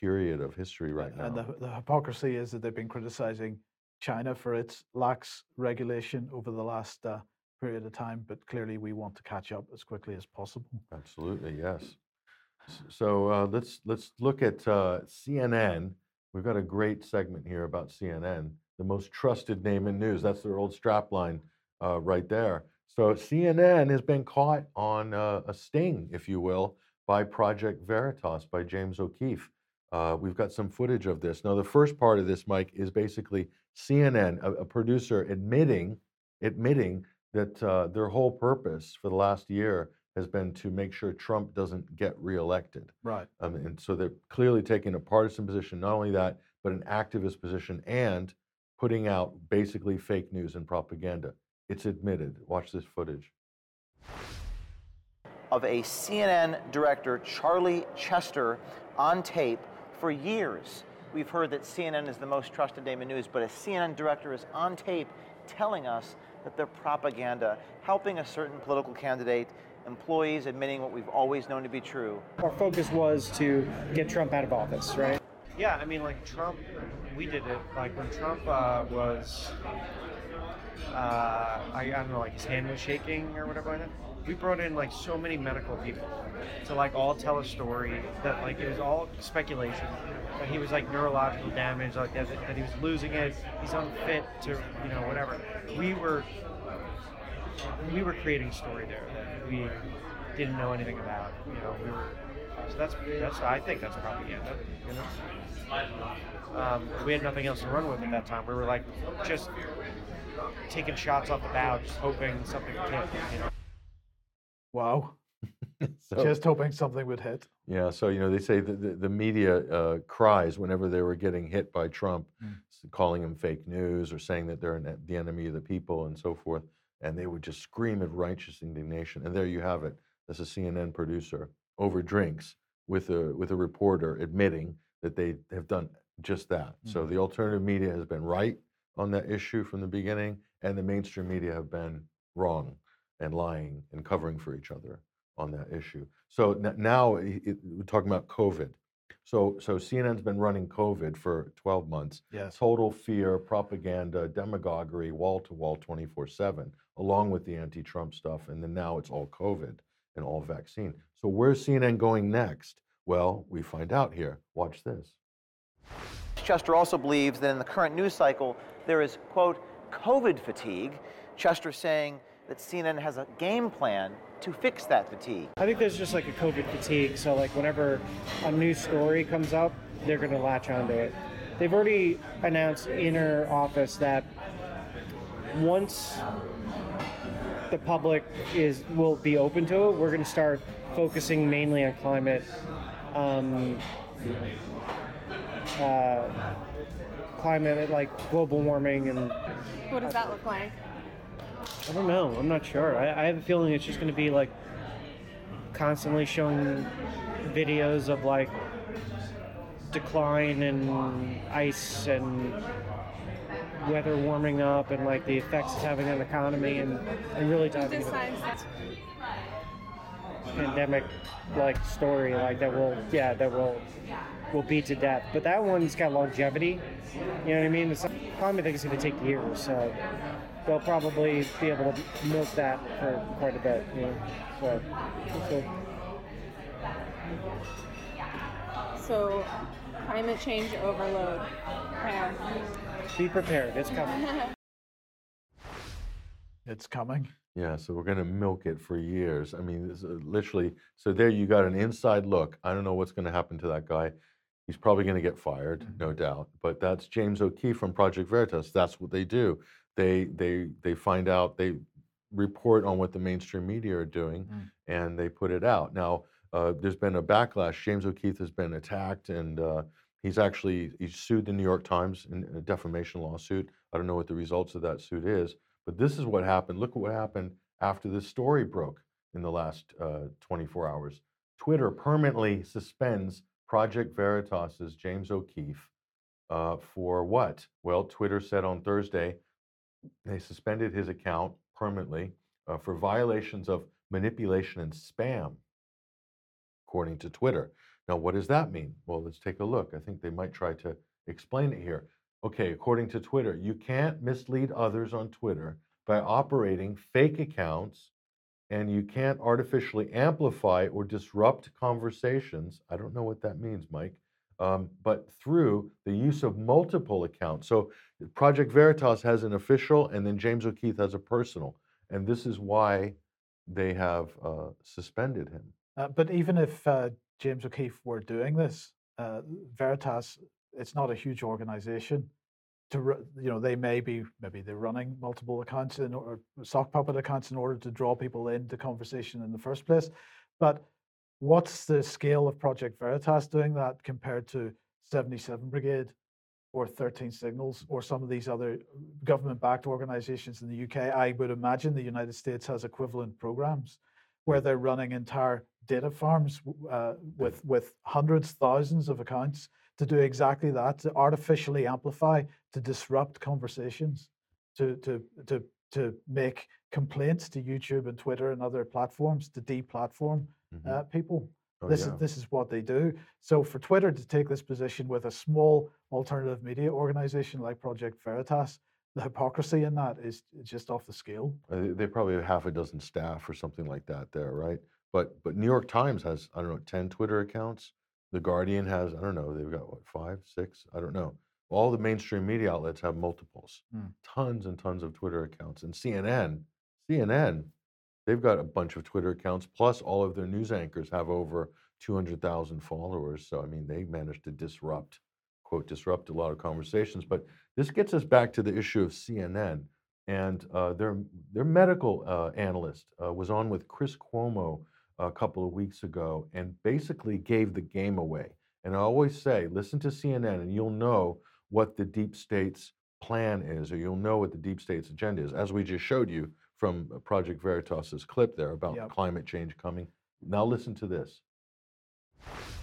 Speaker 2: period of history right now.
Speaker 1: And the, the hypocrisy is that they've been criticizing China for its lax regulation over the last uh, period of time, but clearly we want to catch up as quickly as possible.
Speaker 2: Absolutely, yes. So uh, let's let's look at uh, CNN. We've got a great segment here about CNN, the most trusted name in news. That's their old strapline uh, right there. So CNN has been caught on uh, a sting, if you will, by Project Veritas by James O'Keefe. Uh, we've got some footage of this. Now, the first part of this, Mike, is basically CNN, a, a producer, admitting admitting that uh, their whole purpose for the last year has been to make sure Trump doesn't get reelected.
Speaker 1: Right.
Speaker 2: Um, and so they're clearly taking a partisan position. Not only that, but an activist position and putting out basically fake news and propaganda. It's admitted. Watch this footage.
Speaker 14: of a CNN director, Charlie Chester, on tape For years, we've heard that CNN is the most trusted name in news, but a CNN director is on tape telling us that they're propaganda, helping a certain political candidate, employees admitting what we've always known to be true.
Speaker 15: Our focus was to get Trump out of office, right? Yeah, I mean, like Trump, we did it. Like when Trump uh, was, uh, I, I don't know, like his hand was shaking or whatever like that. We brought in like so many medical people to like all tell a story that like it was all speculation. That he was like neurological damage, like that, that he was losing it. He's unfit to, you know, whatever. We were, we were creating a story there that we didn't know anything about. You know, we were. So that's that's I think that's propaganda. You know, um, we had nothing else to run with at that time. We were like just taking shots off the bow, just hoping something would hit. You know.
Speaker 1: Wow.
Speaker 2: So-
Speaker 1: Just hoping something would hit.
Speaker 2: Yeah, so you know they say that the, the media uh, cries whenever they were getting hit by Trump,
Speaker 1: Mm.
Speaker 2: calling him fake news or saying that they're an, the enemy of the people and so forth, and they would just scream at righteous indignation. And there you have it. That's a CNN producer over drinks with a with a reporter admitting that they have done just that. So
Speaker 1: Mhm.
Speaker 2: the alternative media has been right on that issue from the beginning, and the mainstream media have been wrong and lying and covering for each other on that issue. So n- now i- it, we're talking about COVID. So so CNN's been running COVID for 12 months.
Speaker 1: Yes.
Speaker 2: Total fear, propaganda, demagoguery, wall to wall, 24/7, along with the anti-Trump stuff, and then now it's all COVID and all vaccine. So where's CNN going next? Well, we find out here. Watch this.
Speaker 14: Chester also believes that in the current news cycle, there is, quote, COVID fatigue. Chester saying that CNN has a game plan to fix that fatigue.
Speaker 15: I think there's just like a COVID fatigue. So like whenever a new story comes up, they're going to latch onto it. They've already announced inner office that once the public is will be open to it, we're going to start focusing mainly on climate, um, uh, climate like global warming and
Speaker 16: What does that look like?
Speaker 15: I don't know. I'm not sure. I, I have a feeling it's just going to be like constantly showing videos of like decline in ice and weather warming up and like the effects it's having on the economy and, and really diving into
Speaker 16: Decides
Speaker 15: pandemic like story like that will yeah that will will beat to death. But that one's got longevity. You know what I mean? It's climate thing is going to take years, so they'll probably be able to milk that for quite a bit. You know, so. so
Speaker 16: so climate change overload. Prepare.
Speaker 15: be prepared. It's coming.
Speaker 1: It's coming.
Speaker 2: Yeah, so we're going to milk it for years. I mean, this, uh, literally. So there you got an inside look. I don't know what's going to happen to that guy. He's probably going to get fired, no doubt. But that's James O'Keefe from Project Veritas. That's what they do. They they they find out. They report on what the mainstream media are doing, and they put it out. Now, uh, there's been a backlash. James O'Keefe has been attacked, and uh, he's actually he's sued the New York Times in a defamation lawsuit. I don't know what the results of that suit is, but this is what happened. Look at what happened after this story broke in the last uh, 24 hours. Twitter permanently suspends Project Veritas's James O'Keefe uh, for what? Well, Twitter said on Thursday they suspended his account permanently uh, for violations of manipulation and spam, according to Twitter. Now, what does that mean? Well, let's take a look. I think they might try to explain it here. Okay, according to Twitter, you can't mislead others on Twitter by operating fake accounts, and you can't artificially amplify or disrupt conversations. I don't know what that means, Mike. Um, but through the use of multiple accounts. So Project Veritas has an official, and then James O'Keefe has a personal, and this is why they have uh, suspended him.
Speaker 1: Uh, but even if uh, James O'Keefe were doing this, uh, Veritas, it's not a huge organization. To you know, they may be maybe they're running multiple accounts in or sock puppet accounts in order to draw people into conversation in the first place. But what's the scale of Project Veritas doing that compared to 77 Brigade or 13 Signals or some of these other government-backed organizations in the UK? I would imagine the United States has equivalent programs where they're running entire data farms uh, with with hundreds, thousands of accounts to do exactly that, to artificially amplify, to disrupt conversations, to to to to make complaints to YouTube and Twitter and other platforms to deplatform
Speaker 2: Mhm.
Speaker 1: uh, people.
Speaker 2: Oh,
Speaker 1: this
Speaker 2: yeah.
Speaker 1: is this is what they do. So for Twitter to take this position with a small alternative media organization like Project Veritas, the hypocrisy in that is just off the scale.
Speaker 2: Uh, They probably have half a dozen staff or something like that there, right? But but New York Times has I don't know ten Twitter accounts. The Guardian has I don't know they've got what five six I don't know. All the mainstream media outlets have multiples,
Speaker 1: Hmm.
Speaker 2: tons and tons of Twitter accounts. And CNN CNN they've got a bunch of Twitter accounts plus all of their news anchors have over two hundred thousand followers. So I mean they managed to disrupt quote disrupt a lot of conversations. But this gets us back to the issue of CNN and uh, their their medical uh, analyst uh, was on with Chris Cuomo a couple of weeks ago and basically gave the game away. And I always say, listen to CNN, and you'll know what the deep state's plan is, or you'll know what the deep state's agenda is, as we just showed you from uh, Project Veritas's clip there about
Speaker 1: Yep.
Speaker 2: climate change coming. Now listen to this.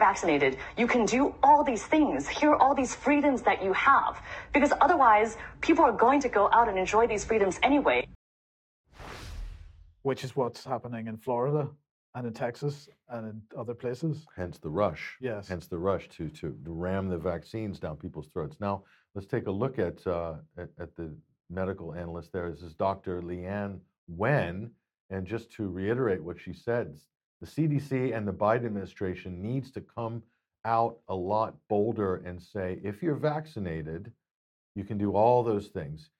Speaker 17: vaccinated, you can do all these things. Here are all these freedoms that you have. Because otherwise, people are going to go out and enjoy these freedoms anyway.
Speaker 1: which is what's happening in Florida and in Texas and in other places.
Speaker 2: Hence the rush.
Speaker 1: Yes.
Speaker 2: Hence the rush to, to, to ram the vaccines down people's throats. Now, let's take a look at, uh, at, at the medical analyst there. This is Dr. Leana Wen. And just to reiterate what she said, the CDC and the Biden administration needs to come out a lot bolder and say, if you're vaccinated, you can do all those things.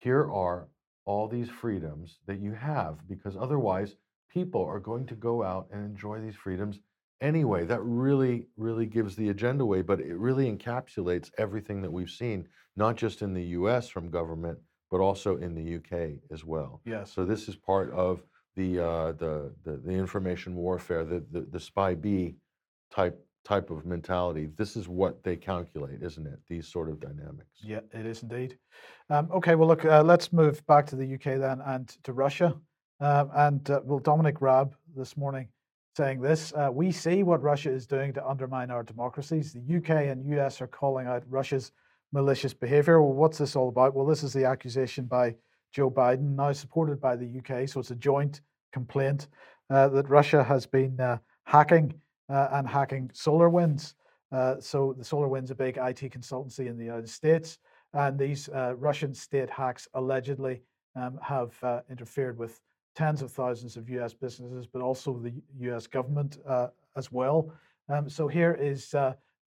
Speaker 2: Here are all these freedoms that you have, because otherwise, people are going to go out and enjoy these freedoms anyway. That really, really gives the agenda away, but it really encapsulates everything that we've seen, not just in the US from government, but also in the UK as well.
Speaker 1: Yes.
Speaker 2: So this is part of the uh, the, the the information warfare, the, the the spy B type type of mentality. This is what they calculate, isn't it? These sort of dynamics.
Speaker 1: Yeah, it is indeed. Um, okay, well, look, uh, let's move back to the UK then and to Russia. Um, and uh, well, Dominic Raab this morning saying this uh, We see what Russia is doing to undermine our democracies. The UK and US are calling out Russia's malicious behavior. Well, what's this all about? Well, this is the accusation by Joe Biden, now supported by the UK. So it's a joint complaint uh, that Russia has been uh, hacking uh, and hacking SolarWinds. Uh, so the Solar SolarWinds, a big IT consultancy in the United States, and these uh, Russian state hacks allegedly um, have interfered with tens of thousands of U.S. businesses, but also the U.S. government as well. Um, so here is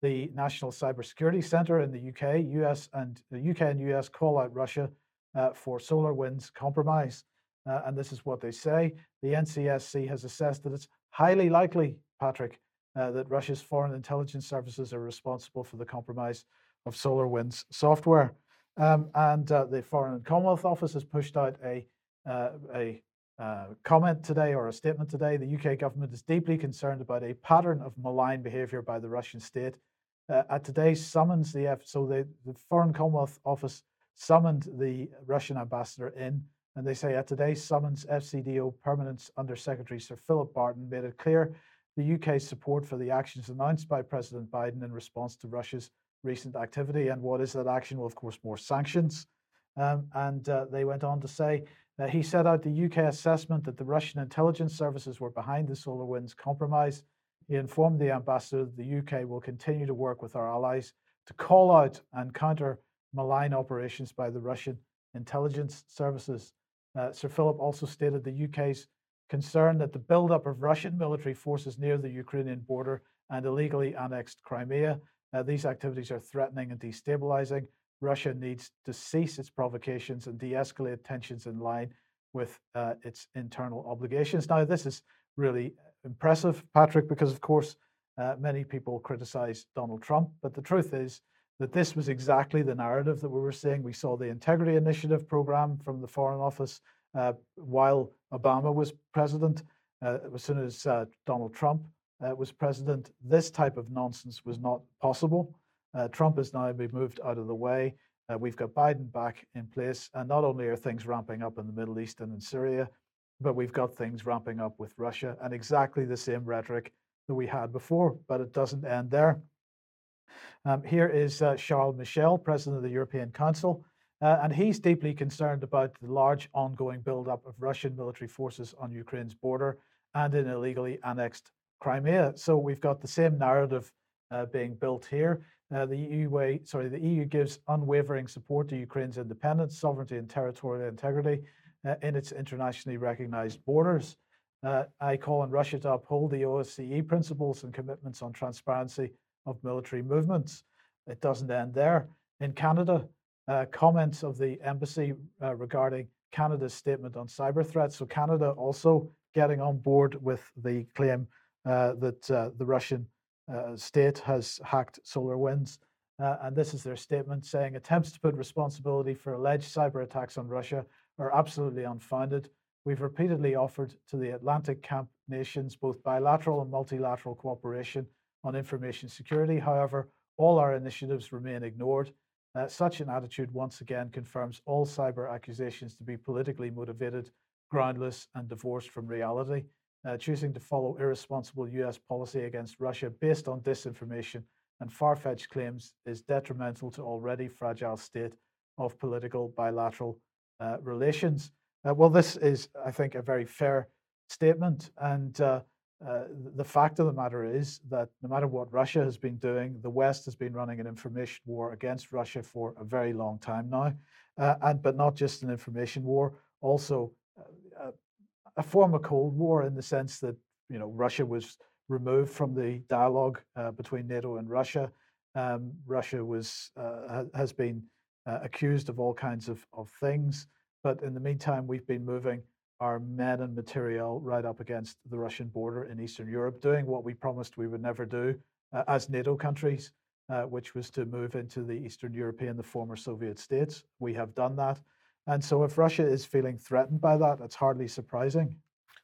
Speaker 1: the National Cybersecurity Center in the UK. U.S. and the UK and U.S. call out Russia uh, for SolarWinds compromise, uh, and this is what they say: the NCSC has assessed that it's highly likely, Patrick, uh, that Russia's foreign intelligence services are responsible for the compromise of SolarWinds software. Um, and uh, the Foreign and Commonwealth Office has pushed out a, uh, a uh, comment today or a statement today. The UK government is deeply concerned about a pattern of malign behaviour by the Russian state. Uh, at today's summons, the F- so the, the Foreign Commonwealth Office summoned the Russian ambassador in, and they say at today's summons, FCDO Permanent Under Secretary Sir Philip Barton made it clear the UK's support for the actions announced by President Biden in response to Russia's recent activity. And what is that action? Well, of course, more sanctions. Um, and uh, they went on to say that he set out the UK assessment that the Russian intelligence services were behind the SolarWinds compromise. He informed the ambassador that the UK will continue to work with our allies to call out and counter malign operations by the Russian intelligence services. Uh, Sir Philip also stated the UK's concern that the buildup of Russian military forces near the Ukrainian border and illegally annexed Crimea. Uh, these activities are threatening and destabilizing. Russia needs to cease its provocations and de escalate tensions in line with uh, its internal obligations. Now, this is really impressive, Patrick, because of course, Uh, many people criticize Donald Trump, but the truth is that this was exactly the narrative that we were seeing. We saw the Integrity Initiative program from the Foreign Office uh, while Obama was president. Uh, as soon as uh, Donald Trump uh, was president, this type of nonsense was not possible. Uh, Trump has now been moved out of the way. Uh, we've got Biden back in place, and not only are things ramping up in the Middle East and in Syria, but we've got things ramping up with Russia and exactly the same rhetoric that we had before, but it doesn't end there. Um, here is uh, Charles Michel, President of the European Council, uh, and he's deeply concerned about the large ongoing buildup of Russian military forces on Ukraine's border and in illegally annexed Crimea. So we've got the same narrative uh, being built here. Uh, the EU way, sorry, the EU gives unwavering support to Ukraine's independence, sovereignty, and territorial integrity uh, in its internationally recognized borders. Uh, I call on Russia to uphold the OSCE principles and commitments on transparency of military movements. It doesn't end there. In Canada, uh, comments of the embassy uh, regarding Canada's statement on cyber threats. So, Canada also getting on board with the claim uh, that uh, the Russian uh, state has hacked SolarWinds. Uh, and this is their statement saying attempts to put responsibility for alleged cyber attacks on Russia are absolutely unfounded. We've repeatedly offered to the Atlantic Camp nations both bilateral and multilateral cooperation on information security. However, all our initiatives remain ignored. Uh, such an attitude once again confirms all cyber accusations to be politically motivated, groundless, and divorced from reality. Uh, choosing to follow irresponsible US policy against Russia based on disinformation and far fetched claims is detrimental to already fragile state of political bilateral uh, relations. Uh, well, this is, I think, a very fair statement. And uh, the fact of the matter is that no matter what Russia has been doing, the West has been running an information war against Russia for a very long time now, uh, and but not just an information war, also uh, a form of Cold War in the sense that you know Russia was removed from the dialogue uh, between NATO and Russia. Um, Russia was uh, has been accused of all kinds of, of things, but in the meantime, we've been moving our men and material right up against the Russian border in Eastern Europe, doing what we promised we would never do uh, as NATO countries, uh, which was to move into the Eastern European, the former Soviet states. We have done that. And so if Russia is feeling threatened by that, it's hardly surprising.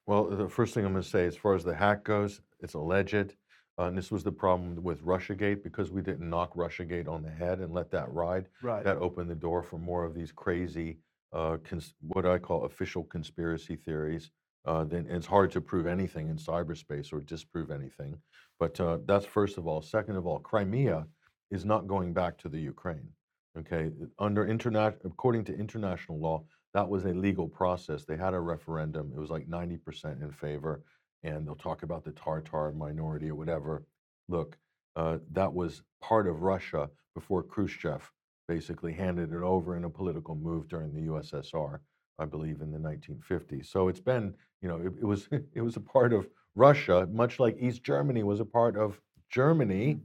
Speaker 2: Well, the first thing I'm going to say, as far as the hack goes, it's alleged. Uh, and this was the problem with Russiagate because we didn't knock Russiagate on the head and let that ride.
Speaker 1: Right.
Speaker 2: That opened the door for more of these crazy uh, cons- what I call official conspiracy theories. Uh, then it's hard to prove anything in cyberspace or disprove anything. But uh, that's first of all. Second of all, Crimea is not going back to the Ukraine. Okay, under internet, according to international law, that was a legal process. They had a referendum. It was like 90% in favor, and they'll talk about the Tartar minority or whatever. Look, uh, that was part of Russia before Khrushchev basically handed it over in a political move during the USSR, I believe, in the 1950s. So it's been, you know, it, it was it was a part of Russia, much like East Germany was a part of Germany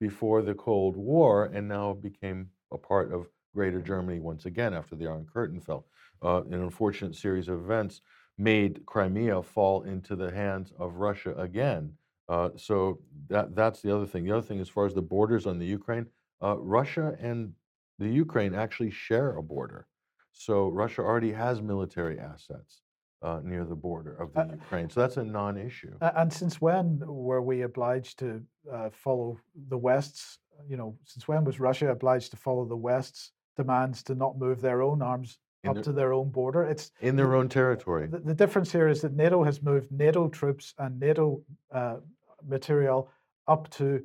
Speaker 2: before the Cold War, and now became a part of Greater Germany once again after the Iron Curtain fell. Uh, an unfortunate series of events made Crimea fall into the hands of Russia again. Uh, so that that's the other thing. The other thing, as far as the borders on the Ukraine, uh, Russia and the Ukraine actually share a border. So Russia already has military assets uh, near the border of the
Speaker 1: Uh,
Speaker 2: Ukraine. So that's a non-issue.
Speaker 1: And since when were we obliged to uh, follow the West's, you know, since when was Russia obliged to follow the West's demands to not move their own arms up
Speaker 2: their-
Speaker 1: to their own border? It's
Speaker 2: In their own territory.
Speaker 1: the, the difference here is that NATO has moved NATO troops and NATO uh, material up to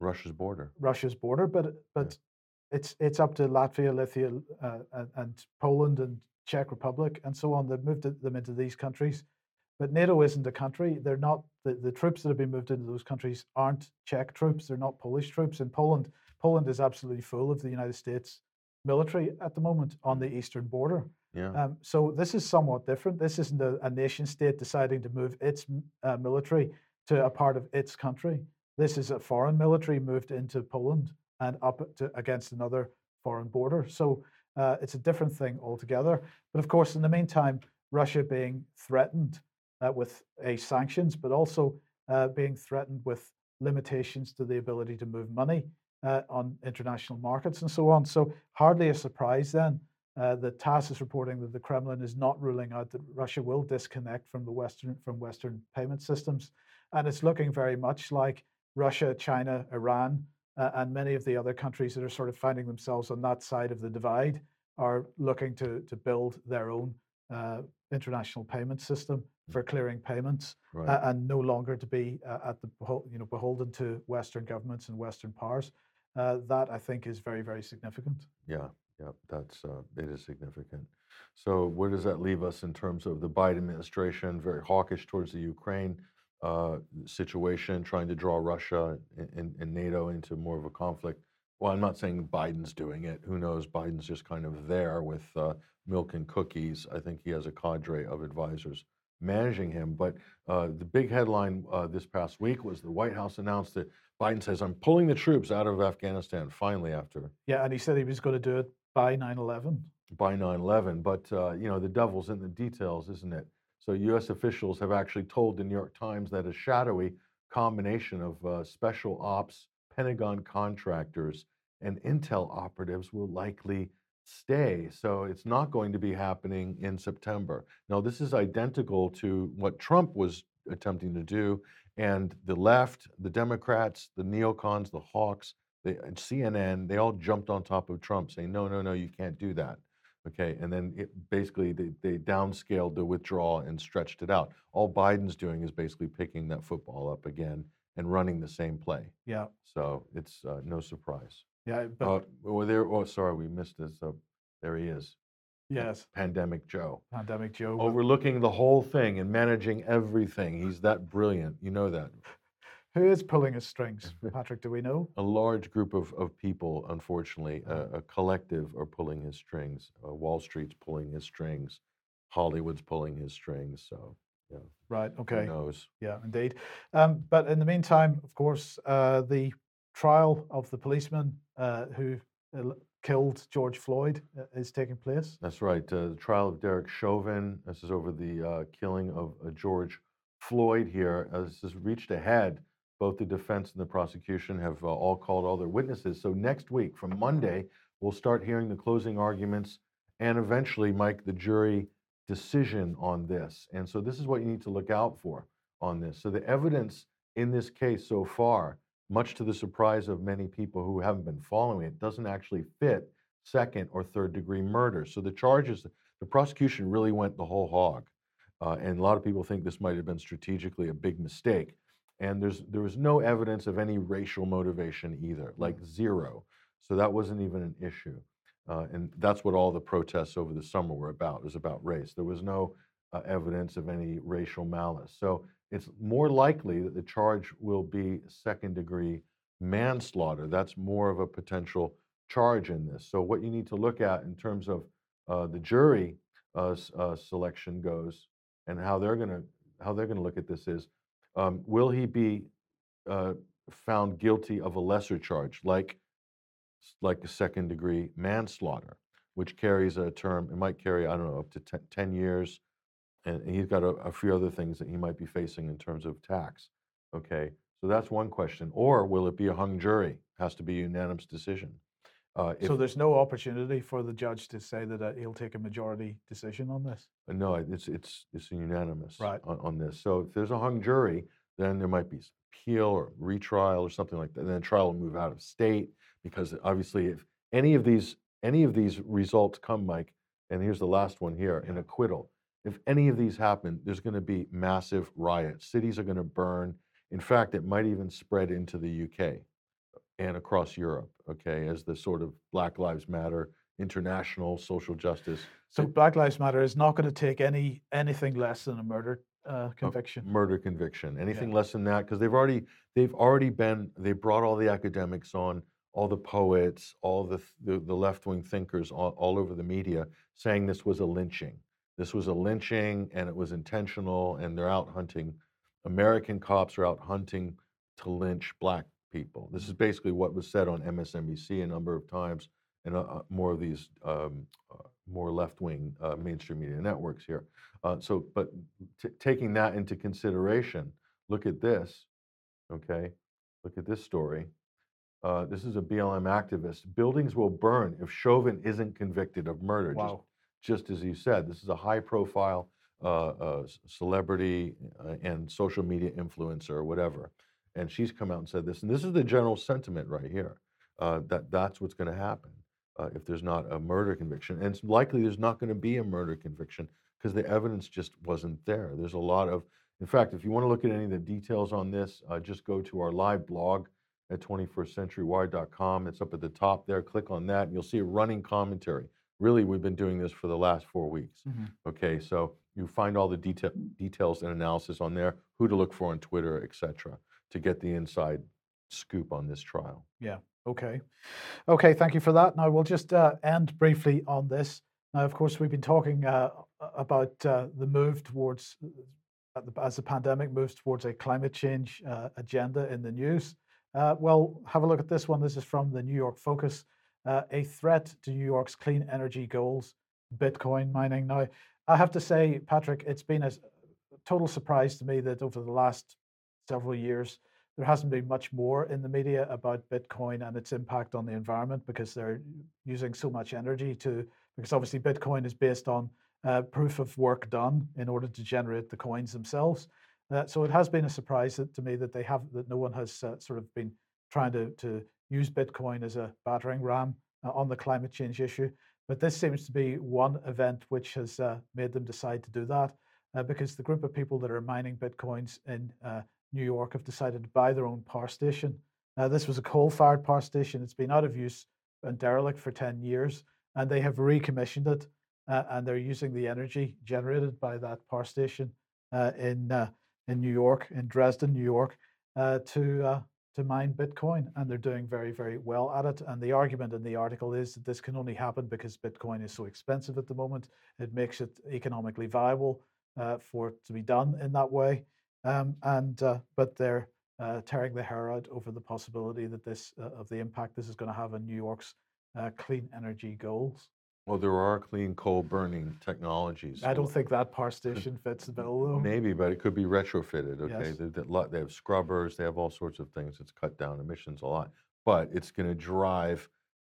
Speaker 2: Russia's border.
Speaker 1: Russia's border, but but it's it's up to Latvia, Lithuania, uh, and, and Poland and Czech Republic and so on. They've moved them into these countries, but NATO isn't a country. They're not the, the troops that have been moved into those countries aren't Czech troops. They're not Polish troops. In Poland, Poland is absolutely full of the United States military at the moment on the eastern border.
Speaker 2: Yeah.
Speaker 1: Um, so this is somewhat different. This isn't a, a nation state deciding to move its uh, military to a part of its country. This is a foreign military moved into Poland and up to, against another foreign border. So uh, it's a different thing altogether. But of course, in the meantime, Russia being threatened uh, with a sanctions, but also uh, being threatened with limitations to the ability to move money uh, on international markets and so on. So hardly a surprise then uh, that TASS is reporting that the Kremlin is not ruling out that Russia will disconnect from the Western from Western payment systems, and it's looking very much like Russia, China, Iran, uh, and many of the other countries that are sort of finding themselves on that side of the divide are looking to to build their own uh, international payment system for clearing payments
Speaker 2: Right.
Speaker 1: uh, and no longer to be uh, at the you know beholden to Western governments and Western powers. Uh, that I think is very very significant.
Speaker 2: Yeah, yeah, that's uh, it is significant. So where does that leave us in terms of the Biden administration, very hawkish towards the Ukraine uh, situation, trying to draw Russia and, and, NATO into more of a conflict? Well, I'm not saying Biden's doing it. Who knows? Biden's just kind of there with uh, milk and cookies. I think he has a cadre of advisors managing him. But uh, the big headline uh, this past week was the White House announced that Biden says, I'm pulling the troops out of Afghanistan finally after
Speaker 1: Yeah, and he said he was going to do it by 9/11.
Speaker 2: by 9/11. But uh, you know, the devil's in the details, isn't it? So U.S. officials have actually told the New York Times that a shadowy combination of uh, special ops, Pentagon contractors, and intel operatives will likely stay. So it's not going to be happening in September. Now, this is identical to what Trump was attempting to do, and the left, the Democrats, the neocons, the hawks, the CNN, they all jumped on top of Trump saying, no, no, no, you can't do that. Okay, and then it basically they, they downscaled the withdrawal and stretched it out. All Biden's doing is basically picking that football up again and running the same play.
Speaker 1: Yeah,
Speaker 2: So it's uh, no surprise.
Speaker 1: yeah, but
Speaker 2: Uh, well, there. Oh, sorry, we missed this. Uh, there he is.
Speaker 1: yes,
Speaker 2: Pandemic Joe.
Speaker 1: pandemic Joe.
Speaker 2: Overlooking the whole thing and managing everything. He's that brilliant. You know that.
Speaker 1: Who is pulling his strings, Patrick? Do we know?
Speaker 2: A large group of, of people, unfortunately, a, a collective are pulling his strings. Uh, Wall Street's pulling his strings. Hollywood's pulling his strings. So, yeah.
Speaker 1: Right. Okay.
Speaker 2: Who knows?
Speaker 1: Yeah, indeed. Um, but in the meantime, of course, uh, the trial of the policeman uh, who uh, killed George Floyd uh, is taking place.
Speaker 2: That's right. Uh, the trial of Derek Chauvin. This is over the uh, killing of uh, George Floyd here. This has reached a head. Both the defense and the prosecution have uh, all called all their witnesses. So next week, from Monday, we'll start hearing the closing arguments and eventually, Mike, the jury decision on this. And so this is what you need to look out for on this. So the evidence in this case so far, much to the surprise of many people who haven't been following it, doesn't actually fit second or third degree murder. So the charges, the prosecution really went the whole hog. Uh, and a lot of people think this might have been strategically a big mistake. And there's there was no evidence of any racial motivation either, like zero. So that wasn't even an issue. Uh, and that's what all the protests over the summer were about. It was about race. There was no uh, evidence of any racial malice. So it's more likely that the charge will be second degree manslaughter. That's more of a potential charge in this. So what you need to look at in terms of uh, the jury uh, uh, selection goes and how they're going to how they're going to look at this is um, will he be uh, found guilty of a lesser charge like like a second degree manslaughter which carries a term it might carry i don't know up to 10, 10 years and he's got a, a few other things that he might be facing in terms of tax okay? So that's one question. Or will it be a hung jury? Has to be a unanimous decision uh, if,
Speaker 1: so there's no opportunity for the judge to say that uh, he'll take a majority decision on this.
Speaker 2: Uh, No, it's it's it's unanimous
Speaker 1: Right.
Speaker 2: on, on this. So if there's a hung jury, then there might be appeal or retrial or something like that. And then trial will move out of state because obviously, if any of these any of these results come, Mike, and here's the last one here, an acquittal. If any of these happen, there's going to be massive riots. Cities are going to burn. In fact, it might even spread into the UK and across Europe. Okay, as the sort of Black Lives Matter, international social justice
Speaker 1: So Black Lives Matter is not going to take any anything less than a murder uh, conviction.
Speaker 2: murder conviction. Anything less than that, because they've already they've already been they brought all the academics on, all the poets, all the the, the left wing thinkers all, all over the media saying this was a lynching. This was a lynching, and it was intentional, and they're out hunting. American cops are out hunting to lynch black people. This is basically what was said on MSNBC a number of times, and uh, uh, more of these um, uh, more left-wing uh, mainstream media networks here. Uh, so, but t- taking that into consideration, look at this. Okay, Look at this story. Uh, this is a BLM activist. Buildings will burn if Chauvin isn't convicted of murder.
Speaker 1: Wow.
Speaker 2: Just, just as you said, this is a high profile uh, uh, celebrity and social media influencer or whatever. And she's come out and said this. And this is the general sentiment right here uh, that that's what's going to happen uh, if there's not a murder conviction. And it's likely there's not going to be a murder conviction because the evidence just wasn't there. There's a lot of, in fact, if you want to look at any of the details on this, uh, just go to our live blog at 21stcenturywire.com. It's up at the top there. Click on that, and you'll see a running commentary. Really, we've been doing this for the last four weeks.
Speaker 1: Mhm.
Speaker 2: Okay, so you find all the detail, details and analysis on there, who to look for on Twitter, et cetera, to get the inside scoop on this trial.
Speaker 1: Yeah. Okay. Okay. Thank you for that. Now we'll just uh, end briefly on this. Now, of course, we've been talking uh, about uh, the move towards, uh, as the pandemic moves towards a climate change uh, agenda in the news. Uh, well, have a look at this one. This is from the New York Focus. Uh, a threat to New York's clean energy goals, Bitcoin mining. Now, I have to say, Patrick, it's been a total surprise to me that over the last several years, there hasn't been much more in the media about Bitcoin and its impact on the environment because they're using so much energy to, because obviously Bitcoin is based on uh, proof of work done in order to generate the coins themselves. Uh, so it has been a surprise to me that they have, that no one has uh, sort of been trying to, to use Bitcoin as a battering ram uh, on the climate change issue. But this seems to be one event which has uh, made them decide to do that uh, because the group of people that are mining Bitcoins in New York have decided to buy their own power station. Now, this was a coal fired power station. It's been out of use and derelict for 10 years, and they have recommissioned it uh, and they're using the energy generated by that power station uh, in, uh, in New York, in Dresden, New York, uh, to, uh, to mine Bitcoin. And they're doing very, very well at it. And the argument in the article is that this can only happen because Bitcoin is so expensive at the moment. It makes it economically viable uh, for it to be done in that way. Um, and uh, but they're uh, tearing their hair out over the possibility that this uh, of the impact this is going to have on New York's uh, clean energy goals.
Speaker 2: Well, there are clean coal burning technologies.
Speaker 1: I don't think that power station fits the bill though.
Speaker 2: Maybe, but it could be retrofitted, okay?
Speaker 1: Yes.
Speaker 2: They, they they have scrubbers, they have all sorts of things. It's cut down emissions a lot. But it's going to drive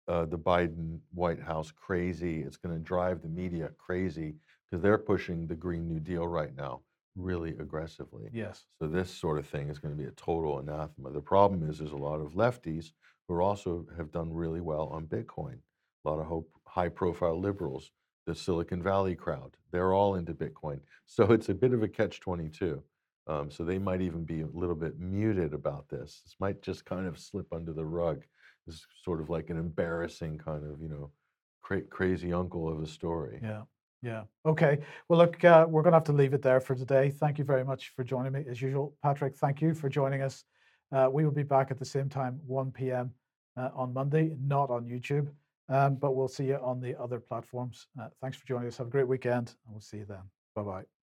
Speaker 2: uh, the Biden White House crazy. It's going to drive the media crazy because they're pushing the Green New Deal right now really aggressively.
Speaker 1: Yes.
Speaker 2: So this sort of thing is going to be a total anathema. The problem is there's a lot of lefties who also have done really well on Bitcoin. A lot of hope, high-profile liberals, the Silicon Valley crowd, they're all into Bitcoin. So it's a bit of a catch-22. Um, so they might even be a little bit muted about this. This might just kind of slip under the rug. It's sort of like an embarrassing kind of, you know, cra- crazy uncle of a story.
Speaker 1: Yeah. Yeah. Okay. Well, look, uh, we're going to have to leave it there for today. Thank you very much for joining me as usual. Patrick, thank you for joining us. Uh, we will be back at the same time, 1 p.m. Uh, on Monday, not on YouTube, um, but we'll see you on the other platforms. Uh, thanks for joining us. Have a great weekend, and we'll see you then. Bye bye.